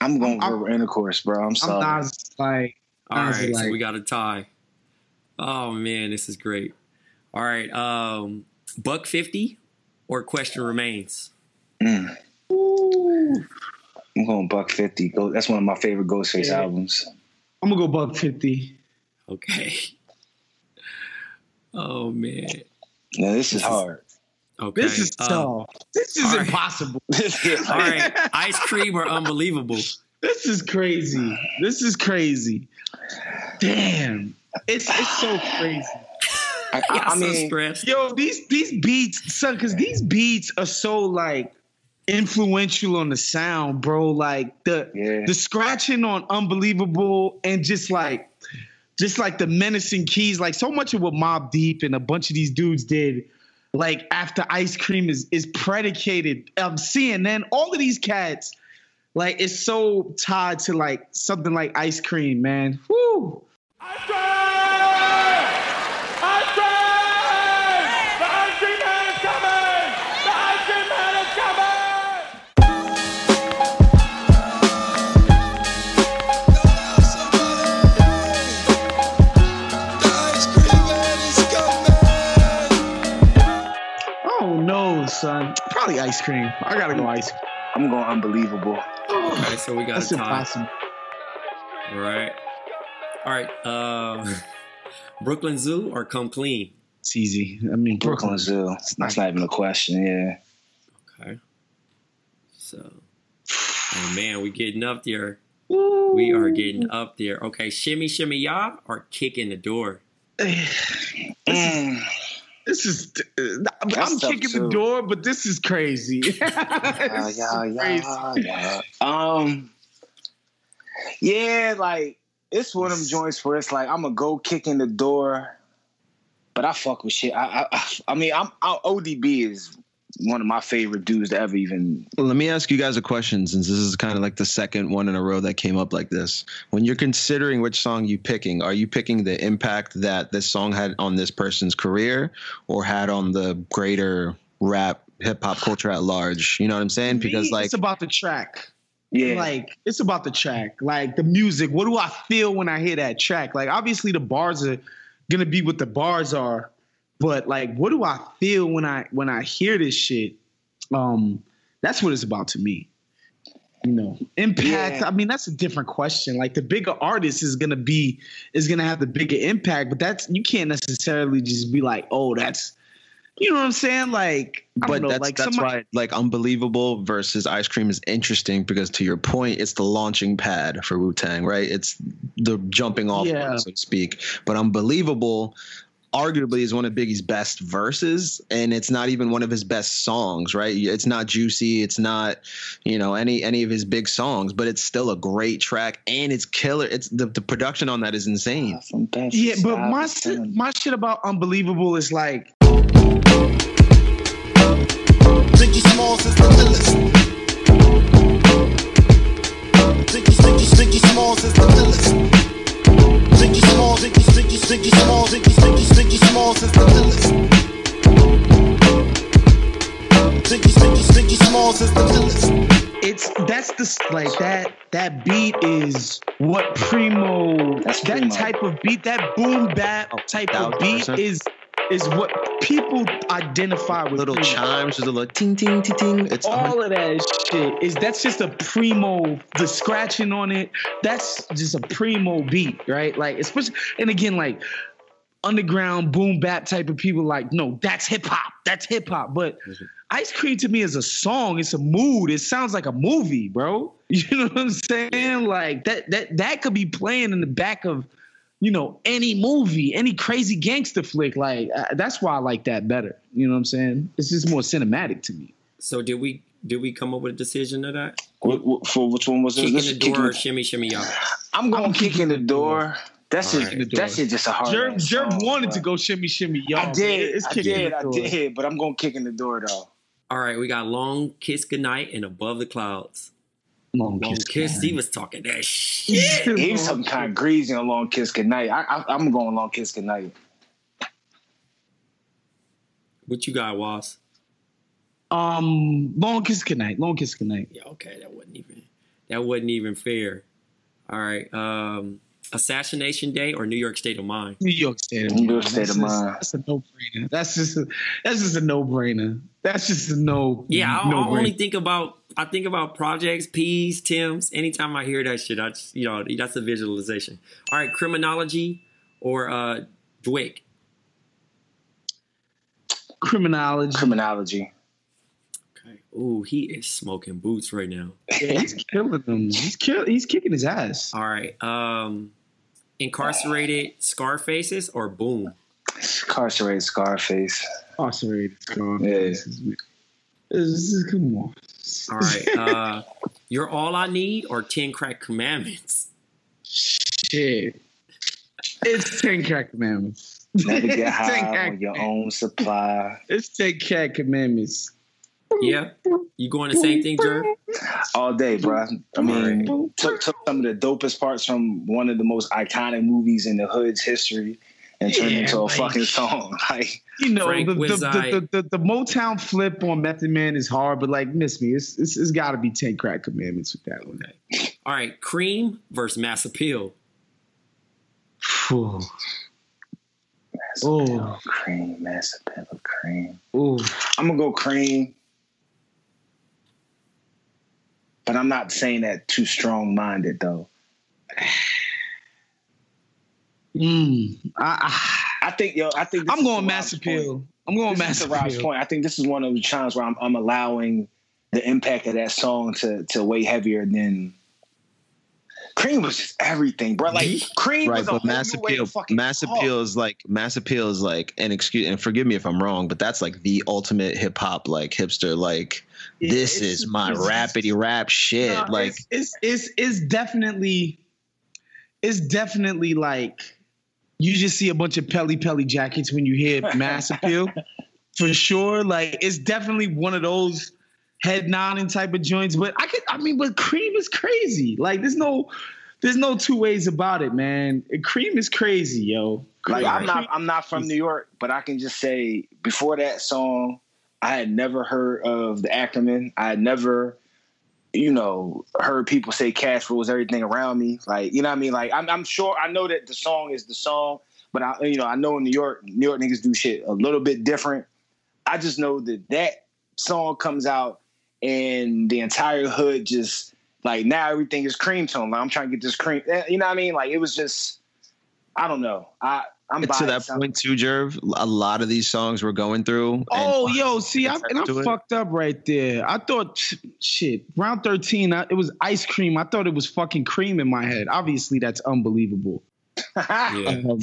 I'm going I'm- Verbal Intercourse, bro. I'm sorry. I'm Nas like All Nas is right, so we got a tie. Oh man, this is great. All right, um, Buck fifty or Question Remains. Mm. Ooh. I'm going Buck Fifty. Go. That's one of my favorite Ghostface Yeah. albums. I'm gonna go buck fifty. Okay. Oh man. Yeah, this is hard. Okay. This is uh, tough. This is all right. impossible. All right, ice cream or unbelievable. This is crazy. This is crazy. Damn. It's it's so crazy. I, I, I mean, stressed. Yo, these these beats, son, because these beats are so like influential on the sound, bro. Like the Yeah. the scratching on unbelievable and just like just like the menacing keys, like so much of what Mobb Deep and a bunch of these dudes did, like after Ice Cream is is predicated. Um, CNN, all of these cats, like it's so tied to like something like Ice Cream, man. Woo. Son. Ice cream. I gotta go ice cream. I'm going unbelievable. Okay, so we got That's a tie. impossible. All right. All right. Uh, Brooklyn Zoo or Come Clean. It's easy. I mean, Brooklyn Brooklyn. Zoo. That's not even a question. Yeah. Okay. So, oh man, we getting up there. We are getting up there. Okay, shimmy, shimmy, ya or kick in the door. Mm. This is. uh, I'm tough, kicking too. the door, but this is crazy. Yeah, This yeah, is yeah, crazy. yeah. Um, yeah, like it's one of them joints where it's like I'm gonna go kick in the door, but I fuck with shit. I, I, I mean, I'm I, ODB is one of my favorite dudes to ever even. Well, let me ask you guys a question since this is kind of like the second one in a row that came up like this. When you're considering which song you picking, are you picking the impact that this song had on this person's career or had on the greater rap hip hop culture at large? You know what I'm saying? Because Me, like it's about the track. Yeah, Like it's about the track, like the music. What do I feel when I hear that track? Like obviously the bars are gonna be what the bars are, but like what do I feel when I when I hear this shit? Um, that's what it's about to me. You know, impact. Yeah. I mean, that's a different question. Like the bigger artist is gonna be is gonna have the bigger impact, but that's you can't necessarily just be like, oh, that's you know what I'm saying? Like, but know, that's like that's somebody- why like unbelievable versus ice cream is interesting because to your point it's the launching pad for wu-tang right it's the jumping off Yeah. point, so to speak but unbelievable arguably is one of biggie's best verses and it's not even one of his best songs right? It's not juicy it's not you know any any of his big songs but it's still a great track and it's killer. It's the, the production on that is insane. From Yeah, but my shit, my shit about unbelievable is like Biggie Smalls is the illest. Biggie, Biggie, Biggie Smalls is the illest. Ziggy Small, Ziggy, Ziggy, Ziggy Small since the illest. Ziggy, Ziggy, Ziggy Small since the illest it's that's the like that that beat is what primo that's that type of beat that boom bap type of beat is is what people identify with Little chimes, just a little ting ting ting ting. It's all of that shit is that's just a primo the scratching on it that's just a primo beat right? Like especially and again like underground boom bap type of people like no that's hip-hop that's hip-hop but ice cream to me is a song it's a mood it sounds like a movie bro. You know what i'm saying? Like that that that could be playing in the back of you know any movie any crazy gangster flick like uh, that's why i like that better you know what i'm saying it's just more cinematic to me So did we did we come up with a decision of that? What, what, for which one was it? Kick in This the door kicking- or shimmy shimmy y'all? I'm going I'm kick in the door. That's All just right. that shit just a hard. Jerv, ass Jerv song, wanted bro. to go shimmy shimmy, y'all. I but did. It's I did. the I did. But I'm going kick in the door though. All right, we got long kiss goodnight and above the clouds. Long Long kiss. kiss, he was talking that shit. He was something kind of greasy on long kiss goodnight. I, I, I'm going long kiss goodnight. What you got, Waz? Um, long kiss goodnight. Long kiss goodnight. Yeah, okay, that wasn't even that wasn't even fair. All right, um, Assassination Day or New York State of Mind? New York State of New York State That's of just- Mind. That's a no brainer. That's just a that's just a no brainer. That's just a no. Yeah, I, no I only think about I think about projects, P's, Tim's. Anytime I hear that shit, I just you know that's a visualization. All right, criminology or uh, DWYCK. criminology. Criminology. Okay. Ooh, he is smoking boots right now. Yeah, he's killing them. He's kill. He's kicking his ass. All right, um, incarcerated Scarfaces or Boom. Incarcerated Scarface. Incarcerated. Yeah. This is, this is, come on. All right, uh, you're all I need or Ten Crack Commandments. Shit. It's ten crack commandments. Never get high on your own supply. It's ten crack commandments. Yeah, you going the same thing, Jer? All day, bro. I mean, took, took some of the dopest parts from one of the most iconic movies in the hood's history and turned Yeah, into a like- fucking song. Like, You know, Frank the, the, the, the, the, the Motown flip on Method Man is hard, but like, miss me. It's, it's, it's got to be 10 crack commandments with that one. All right, Cream versus Mass Appeal. Phew. Oh, cream, Mass Appeal, cream. oh. I'm gonna go cream, but I'm not saying that too strong minded though. Mm. I, I think yo, I think I'm going to mass appeal. I'm going This is mass Rob's appeal. point. I think this is one of the times where I'm, I'm allowing the impact of that song to to weigh heavier than Cream was just everything, bro. Like Cream right, was a but whole mass new way to appeal, fucking mass talk. appeal is like mass appeal is like an excuse. And forgive me if I'm wrong, but that's like the ultimate hip hop, like hipster. Like Yeah, this is my it's- rapidy rap shit. No, like it's, it's it's it's definitely it's definitely like you just see a bunch of Pelle Pelle jackets when you hear mass appeal for sure. Like it's definitely one of those head nodding type of joints. But I could I mean, but cream is crazy. Like there's no there's no two ways about it, man. Cream is crazy, yo. Like Cream- I'm not I'm not from New York, but I can just say before that song, I had never heard of the acronym. I had never, you know, heard people say cash rules everything around me. Like, you know what I mean? Like I'm I'm sure I know that the song is the song, but I you know, I know in New York, New York niggas do shit a little bit different. I just know that that song comes out and the entire hood just like now everything is cream tone. Like I'm trying to get this cream. eh, You know what I mean? Like it was just I don't know. I I'm to that. I'm- point too, Jerv. A lot of these songs we're going through. and- Oh, yo, see, I, and I'm it. fucked up right there. I thought, shit, round 13, I, it was ice cream. I thought it was fucking cream in my head. Obviously, that's unbelievable. Yeah. Um,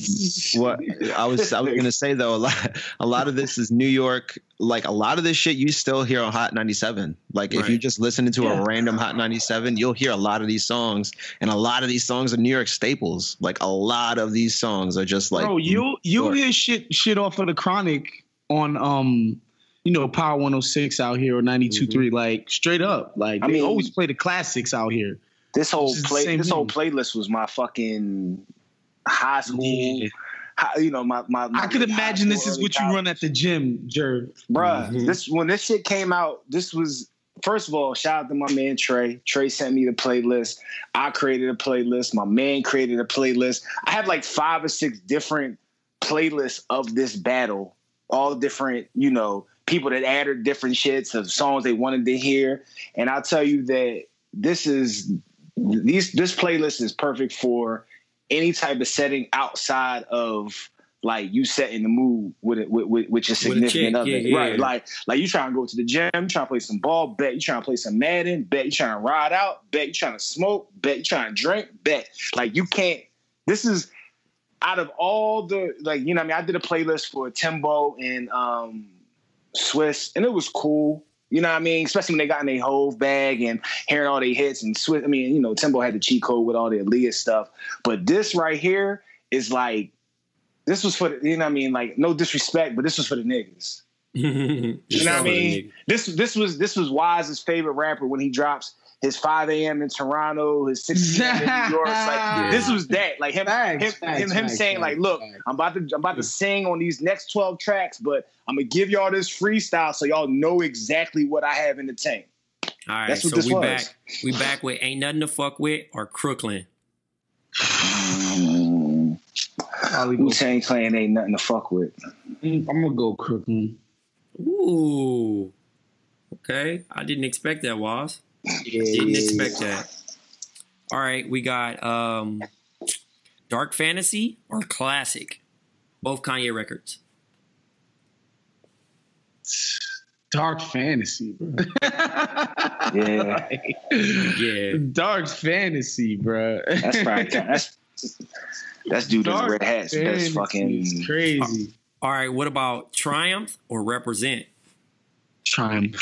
what I was I was gonna say though a lot a lot of this is New York like a lot of this shit you still hear on Hot 97 like if you Right. just listen to Yeah. a random Hot 97 you'll hear a lot of these songs and a lot of these songs are New York staples like a lot of these songs are just like Bro, you you hear shit shit off of the chronic on um you know Power 106 out here or 92.3 like straight up like I they mean- always play the classics out here. This whole This is the play, same this whole playlist was my fucking high school. Yeah. Hi, you know, my, my, my I could imagine this is early what you run at the gym, Jer. Bruh, Mhm. this when this shit came out, this was first of all, shout out to my man Trey. Trey sent me the playlist. I created a playlist. My man created a playlist. I have like five or six different playlists of this battle, all different, you know, people that added different shits of songs they wanted to hear. And I'll tell you that this is these this playlist is perfect for any type of setting outside of like you setting the mood with it with, with, with your significant other. yeah, yeah. Right. Like like you trying to go to the gym, you trying to play some ball, bet you trying to play some Madden, bet you trying to ride out, bet you trying to smoke, bet you trying to drink, bet. Like you can't this is out of all the like, you know, what I mean, I did a playlist for Timbo and um Swizz, and it was cool. You know what I mean? Especially when they got in their Hove bag and hearing all their hits and Swizz. I mean, you know, Timbo had the cheat code with all the Aaliyah stuff. But this right here is like, this was for the, you know what I mean? Like, no disrespect, but this was for the niggas. You know what I mean? This this was this was Wise's favorite rapper when he drops his 5 a.m. in Toronto, his 6 a.m. in New York. It's Like this was that. Like him, Facts, him, facts, him, him facts, saying like, look, facts. I'm about to I'm about to sing on these next 12 tracks, but I'm gonna give y'all this freestyle so y'all know exactly what I have in the tank. All right, That's what so this we was. back. We back with ain't nothing to fuck with or Crooklyn. Wu Tang Clan ain't nothing to fuck with. I'm gonna go Crooklyn. Ooh. Okay. I didn't expect that, Waz. Didn't expect that. All right, we got um Dark Fantasy or Classic. Both Kanye records. Dark fantasy, bro. Yeah. Yeah. Dark fantasy, bro. That's right. That's that's dude in red hats. That's fucking crazy. All right, what about Triumph or Represent? Triumph.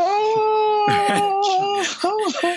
Oh,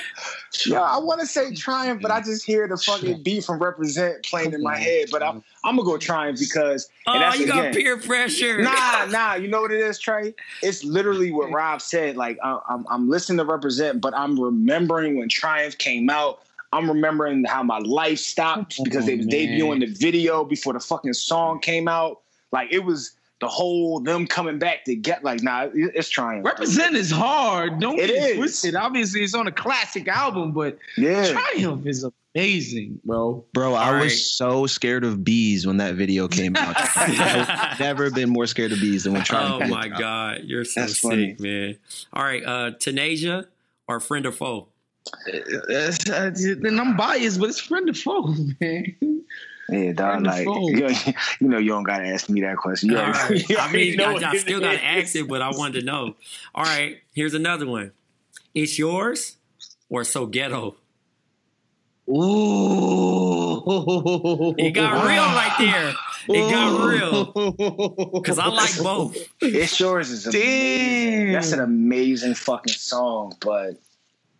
yeah, I want to say Triumph, but I just hear the fucking beat from Represent playing in my head. But I'm I'm gonna go Triumph because and Oh, that's you got again- peer pressure. Nah, nah. You know what it is, Trey? It's literally what Rob said. Like I, I'm, I'm listening to represent, but I'm remembering when Triumph came out. I'm remembering how my life stopped because they was man. debuting the video before the fucking song came out. Like it was the whole them coming back to get like nah, it's Triumph. Represent is hard. Don't It get it is. twisted. Obviously, it's on a classic album, but Yeah. Triumph is amazing, bro. Bro, I All right. was so scared of bees when that video came out. I've never been more scared of bees than when trying Oh to my God, you're so That's sick, funny. man. All right, uh Tanasia or friend or foe? Uh, uh, uh, then I'm biased, but it's friend or foe, man. Yeah, dog. Friend or Like foe? you, you know, you don't gotta ask me that question. You All right. I mean, know I, I still got to is. ask it, but I wanted to know. All right, here's another one. It's yours or so ghetto? Ooh. It got real right there. It got real. Because I like both. It's yours is amazing. Damn. That's an amazing fucking song, but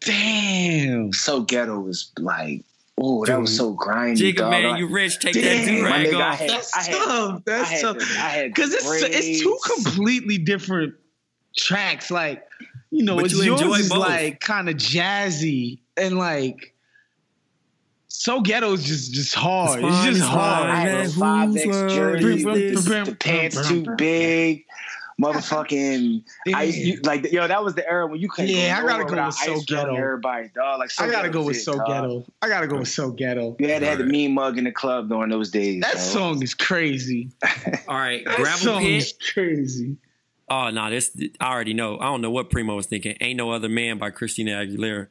Damn. so ghetto is like, oh, that was so grindy. Jigga, man, Like, you rich. Take that Damn. do rag nigga, I off. had, That's I had, tough. I That's had, tough. I had Because it's it's two completely different tracks. Like, you know, But it's you yours enjoy is both. like kind of jazzy and like so ghetto is just just hard. It's It's, just it's hard. I had a five X world jersey. is The, this? the, the pants too big. Motherfucking ice, you, like yo, that was the era when you couldn't. Yeah, go I gotta go with So Ghetto. Everybody, dog. Like so I gotta Ghetto go with was it, so dog. ghetto. I gotta go with so ghetto. You had to the mean mug in the club during those days. That bro. song is crazy. All right, That gravel song pit. is crazy. Oh no, this I already know. I don't know what Primo was thinking. Ain't no other man by Christina Aguilera.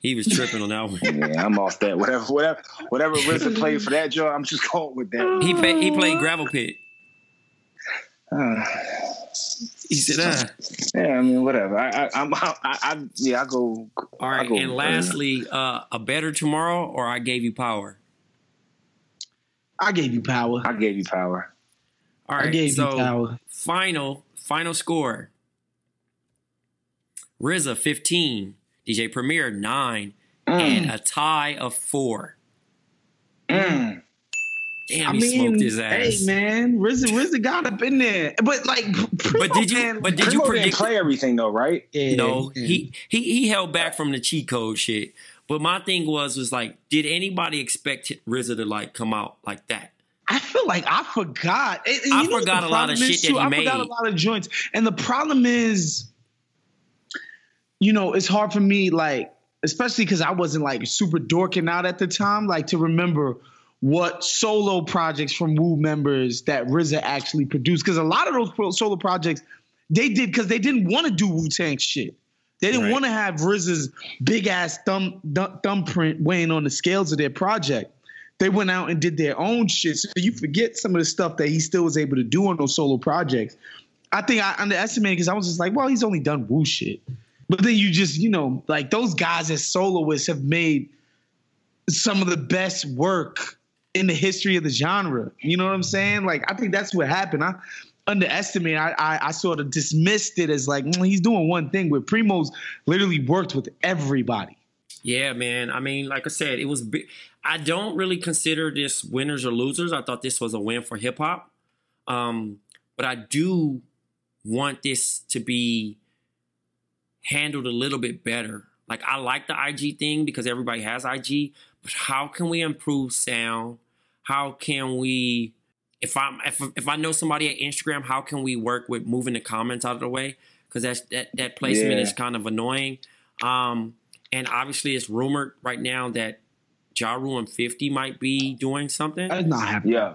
He was tripping on that one. Yeah, I'm off that. Whatever, whatever, whatever RZA played for that joint, I'm just going with that. He pay, he played gravel pit. Uh, He said, uh. yeah, I mean, whatever. I, I, I'm, I, I, yeah, I go. All right, go and lastly, uh, a better tomorrow or I gave you power. I gave you power. I gave you power. All right, I gave so you power. final final score. RZA 15, DJ Premier 9, and a tie of 4. Mm. Damn, I he mean, smoked his ass. hey man, RZA, RZA got up in there, but like, But did you but did you Primo didn't predict play everything though, right? Yeah, No, yeah. he he he held back from the cheat code shit. But my thing was was like, did anybody expect RZA to like come out like that? I feel like I forgot. And- and I you forgot a lot of problem is, shit that too? he I forgot a lot of joints, and the problem is, you know, it's hard for me, like, especially because I wasn't like super dorking out at the time, like to remember what solo projects from Wu members that RZA actually produced. Because a lot of those solo projects they did because they didn't want to do Wu Tang shit. They didn't Right. want to have RZA's big ass thumb, thumb thumbprint weighing on the scales of their project. They went out and did their own shit. So you forget some of the stuff that he still was able to do on those solo projects. I think I underestimated because I was just like, well, he's only done Wu shit. But then you just, you know, like those guys as soloists have made some of the best work in the history of the genre. You know what I'm saying? Like, I think that's what happened. I underestimated. I I, I sort of dismissed it as like mm, he's doing one thing. Where Primo's literally worked with everybody. Yeah, man. I mean, like I said, it was. I don't really consider this winners or losers. I thought this was a win for hip hop, um, but I do want this to be handled a little bit better. Like I like the IG thing because everybody has IG, but how can we improve sound? How can we? If I'm if if I know somebody at Instagram, how can we work with moving the comments out of the way? Because that's that that placement Yeah. is kind of annoying. Um, and obviously, it's rumored right now that Ja Rule and 50 might be doing something. That's not happening. Yeah,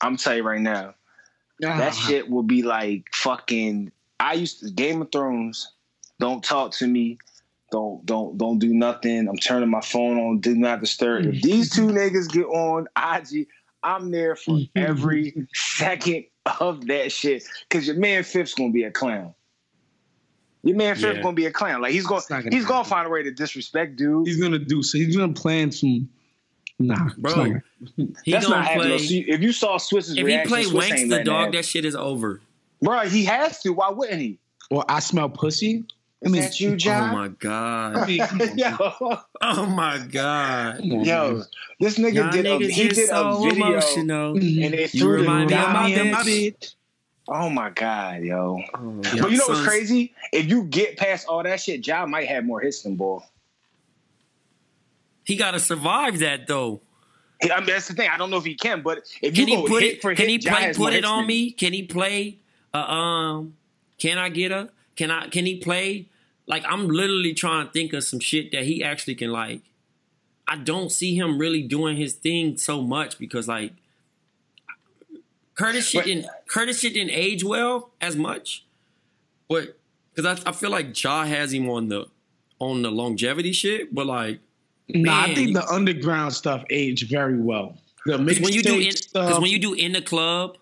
I'm telling you right now, that shit will be like fucking. I used to Game of Thrones. Don't talk to me. Don't don't don't do nothing. I'm turning my phone on. Do not disturb. If mm-hmm. these two niggas get on IG, I'm there for mm-hmm. every second of that shit. Cause your man Fifth's gonna be a clown. Your man Fifth Yeah. gonna be a clown. Like he's gonna gonna he's gonna find a way to disrespect dude. He's gonna do so. He's gonna plan some. Nah, Bro, not He That's gonna not happening. play. See, If you saw Swizz's If he reaction, play Swiss Wanks the dog, that. that shit is over. Bro, he has to. Why wouldn't he? Well, I smell pussy. I Is mean, that you, Oh John? my I god. mean, Yo, Oh my god. yo, this nigga Y'all did a, niggas he is did so a video emotional. and they You threw remind the me of my guy- bitch. Oh my god, yo! Oh, But you know what's crazy? If you get past all that shit, Ja might have more hits than Ball. He gotta survive that though. I mean, that's the thing. I don't know if he can, but if Can you he go put hit it? for Can hit, he play? Put it on me? Can he play? Uh, um, can I get a? Can I? Can he play? Like I'm literally trying to think of some shit that he actually can like. I don't see him really doing his thing so much because like Curtis shit But- didn't Curtis shit didn't age well as much, but because I, I feel like Ja has him on the on the longevity shit, but like Nah, I think the underground stuff aged very well. The when you do because when you do in the club,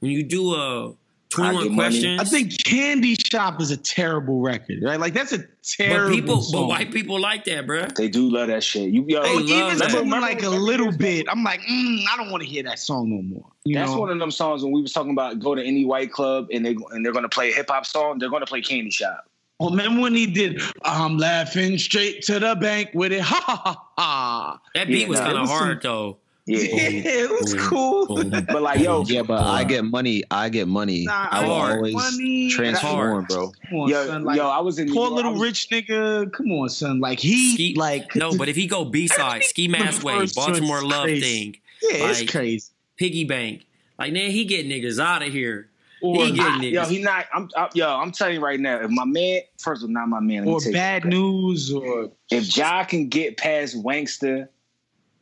when you do a twenty I one Money. questions, I think Candy Shop is a terrible record, right? Like that's a but terrible. people, but white people like that, bruh. They do love that shit. You yo, They Oh, love even that. Remember- like a little bit, I'm like, mm, I don't want to hear that song no more. You That's know? one of them songs when we was talking about go to any white club and they and they're gonna play a hip hop song. They're gonna play Candy Shop. Oh, remember when he did I'm laughing straight to the bank with it? Ha ha ha ha. That beat Yeah, was nah, kind of was hard though. Yeah, Yeah, it was Boom, cool. boom. but like yo, Yeah, but I get money. I get money. Nah, I will always Money. transform, bro. Come on, yo, son. Like, yo, I was in poor little was- rich nigga. Come on, son. Like he, Ski- like No, but if he go B side, Ski Mask Way, Baltimore Love crazy. Thing, yeah, it's crazy. Piggy Bank, like man, he get niggas out of here. Or he get I- niggas. yo, he not. I'm I, yo. I'm telling you right now. If my man, first of all, not my man. or bad that news, or If Ja can get past Wanksta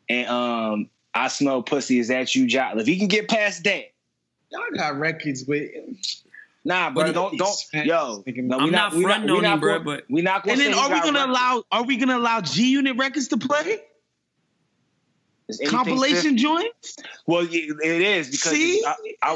and um, I smell pussy. Is that you, Ja? If he can get past that, y'all got records, with. nah, bro. But Don't don't. fat. Yo, no, I'm we not we fronting we on not him, bro, going- but- we not going. and then are we gonna records. allow? Are we gonna allow G Unit records to play compilation fifth? joints? Well, it is because See,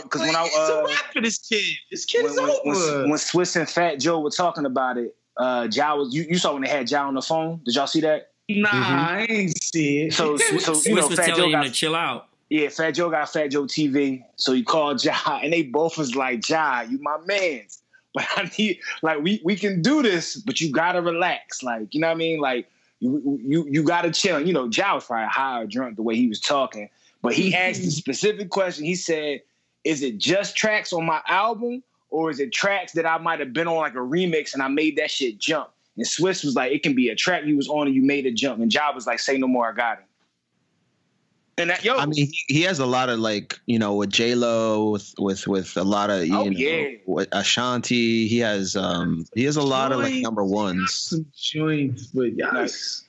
because when I it's a uh, wrap for this kid. This kid when, is when, over. when, when Swizz and Fat Joe were talking about it, uh, Ja was you, you saw when they had Ja on the phone. Did y'all see that? Mm-hmm. nah, I ain't see it. So, so you know, was Fat Joe telling him got to chill out. yeah, Fat Joe got Fat Joe TV. So he called Ja, and they both was like, Ja, you my man's. But I need like we we can do this, but you gotta relax. Like, you know what I mean? Like you you you gotta chill. You know, Ja was probably high or drunk the way he was talking. But he asked a specific question. He said, Is it just tracks on my album? Or is it tracks that I might have been on like a remix and I made that shit jump? And Swizz was like, it can be a track you was on and you made a jump. And Ja was like, say no more, I got it. And that, yo, I mean, he, he has a lot of like you know with J Lo with with with a lot of you Oh, know yeah. with Ashanti. He has um he has a lot of like number ones. Some joints, but yes.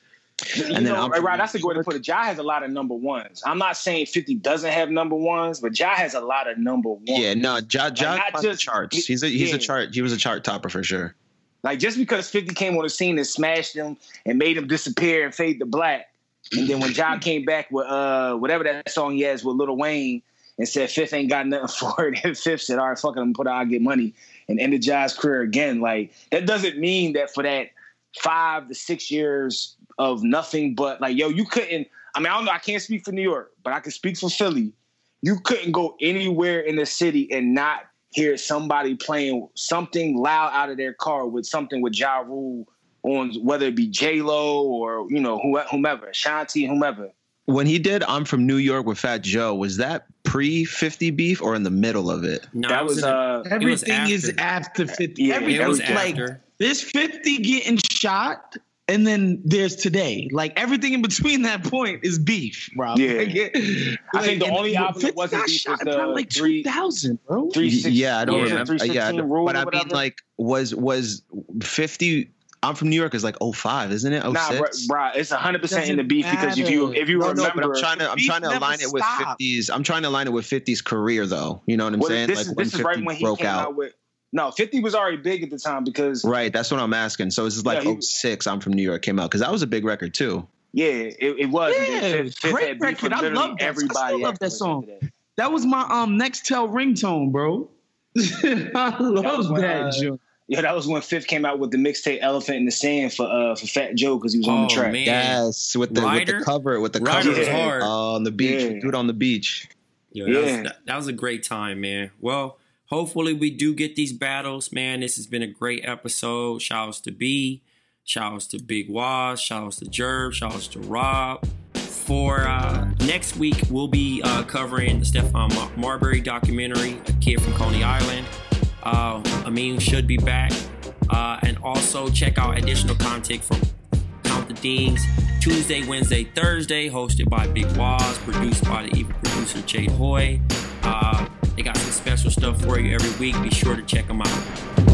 You And then know, I'm right, right, that's a good way to put it. Ja has a lot of number ones. I'm not saying 50 doesn't have number ones, but Ja has a lot of number ones. Yeah, no, Ja Ja not not just- charts. He's a he's yeah. a chart. He was a chart topper for sure. Like just because 50 came on the scene and smashed him and made him disappear and fade to black. And then when Ja came back with uh whatever that song he has with Lil Wayne and said Fifth ain't got nothing for it, and Fifth said, All right, fuck it, I'm gonna put out, I'll get money and ended Ja's career again. Like that doesn't mean that for that five to six years of nothing but like yo, you couldn't I mean, I don't know, I can't speak for New York, but I can speak for Philly. You couldn't go anywhere in the city and not hear somebody playing something loud out of their car with something with Ja Rule on whether it be J Lo or you know who- whomever, Shanti, whomever. When he did I'm from New York with Fat Joe, was that pre 50 beef or in the middle of it? No, that it was in the- uh, Everything is after 50. Yeah, Everything it was like after. there's 50 getting shot. And then there's today. Like everything in between that point is beef, bro. Yeah. Like, I think the only album that wasn't beef shot was the probably like three- 2000, bro. three six, yeah, I don't what was it, remember. Uh, Yeah, 316 rule but I mean, like, was was 50? I'm from New York is like 05, isn't it? 06? Nah, bro, bro, it's hundred percent in the Doesn't beef because if you if you no, remember, no, but I'm trying to I'm trying to align it with stopped. 50s. I'm trying to align it with 50's career though. You know what I'm well, saying? this like is when this is 50 right when he broke came out. out. with no, fifty was already big at the time because Right, that's what I'm asking. So it's just like Yeah, he- 06. I'm from New York came out because that was a big record too. yeah, it, it was. And then Yeah, Fifth- Fifth great had beef with record. I love that. I still love that song. that. That was my um next tell ringtone, bro. I love when, that uh. Yeah, that was when Fifth came out with the mixtape "Elephant in the Sand" for uh for Fat Joe because he was on Oh, the track. man. Yes, with the with the cover with the Ryder cover was hard. uh, on the beach. Yeah. Do it on the beach. Yo, that, was, Yeah. that, that was a great time, man. Well, hopefully we do get these battles, man. This has been a great episode. Shout outs to B. Shout outs to Big Waz. Shout outs to Jerv. Shout outs to Rob. For uh, next week, we'll be uh, covering the Stephon Mar- Marbury documentary, A Kid from Coney Island. Uh, Amin should be back. Uh, and also check out additional content from Count the Dings Tuesday, Wednesday, Thursday, hosted by Big Waz, produced by the evil producer Jade Hoy. Uh, they got some special stuff for you every week. Be sure to check them out.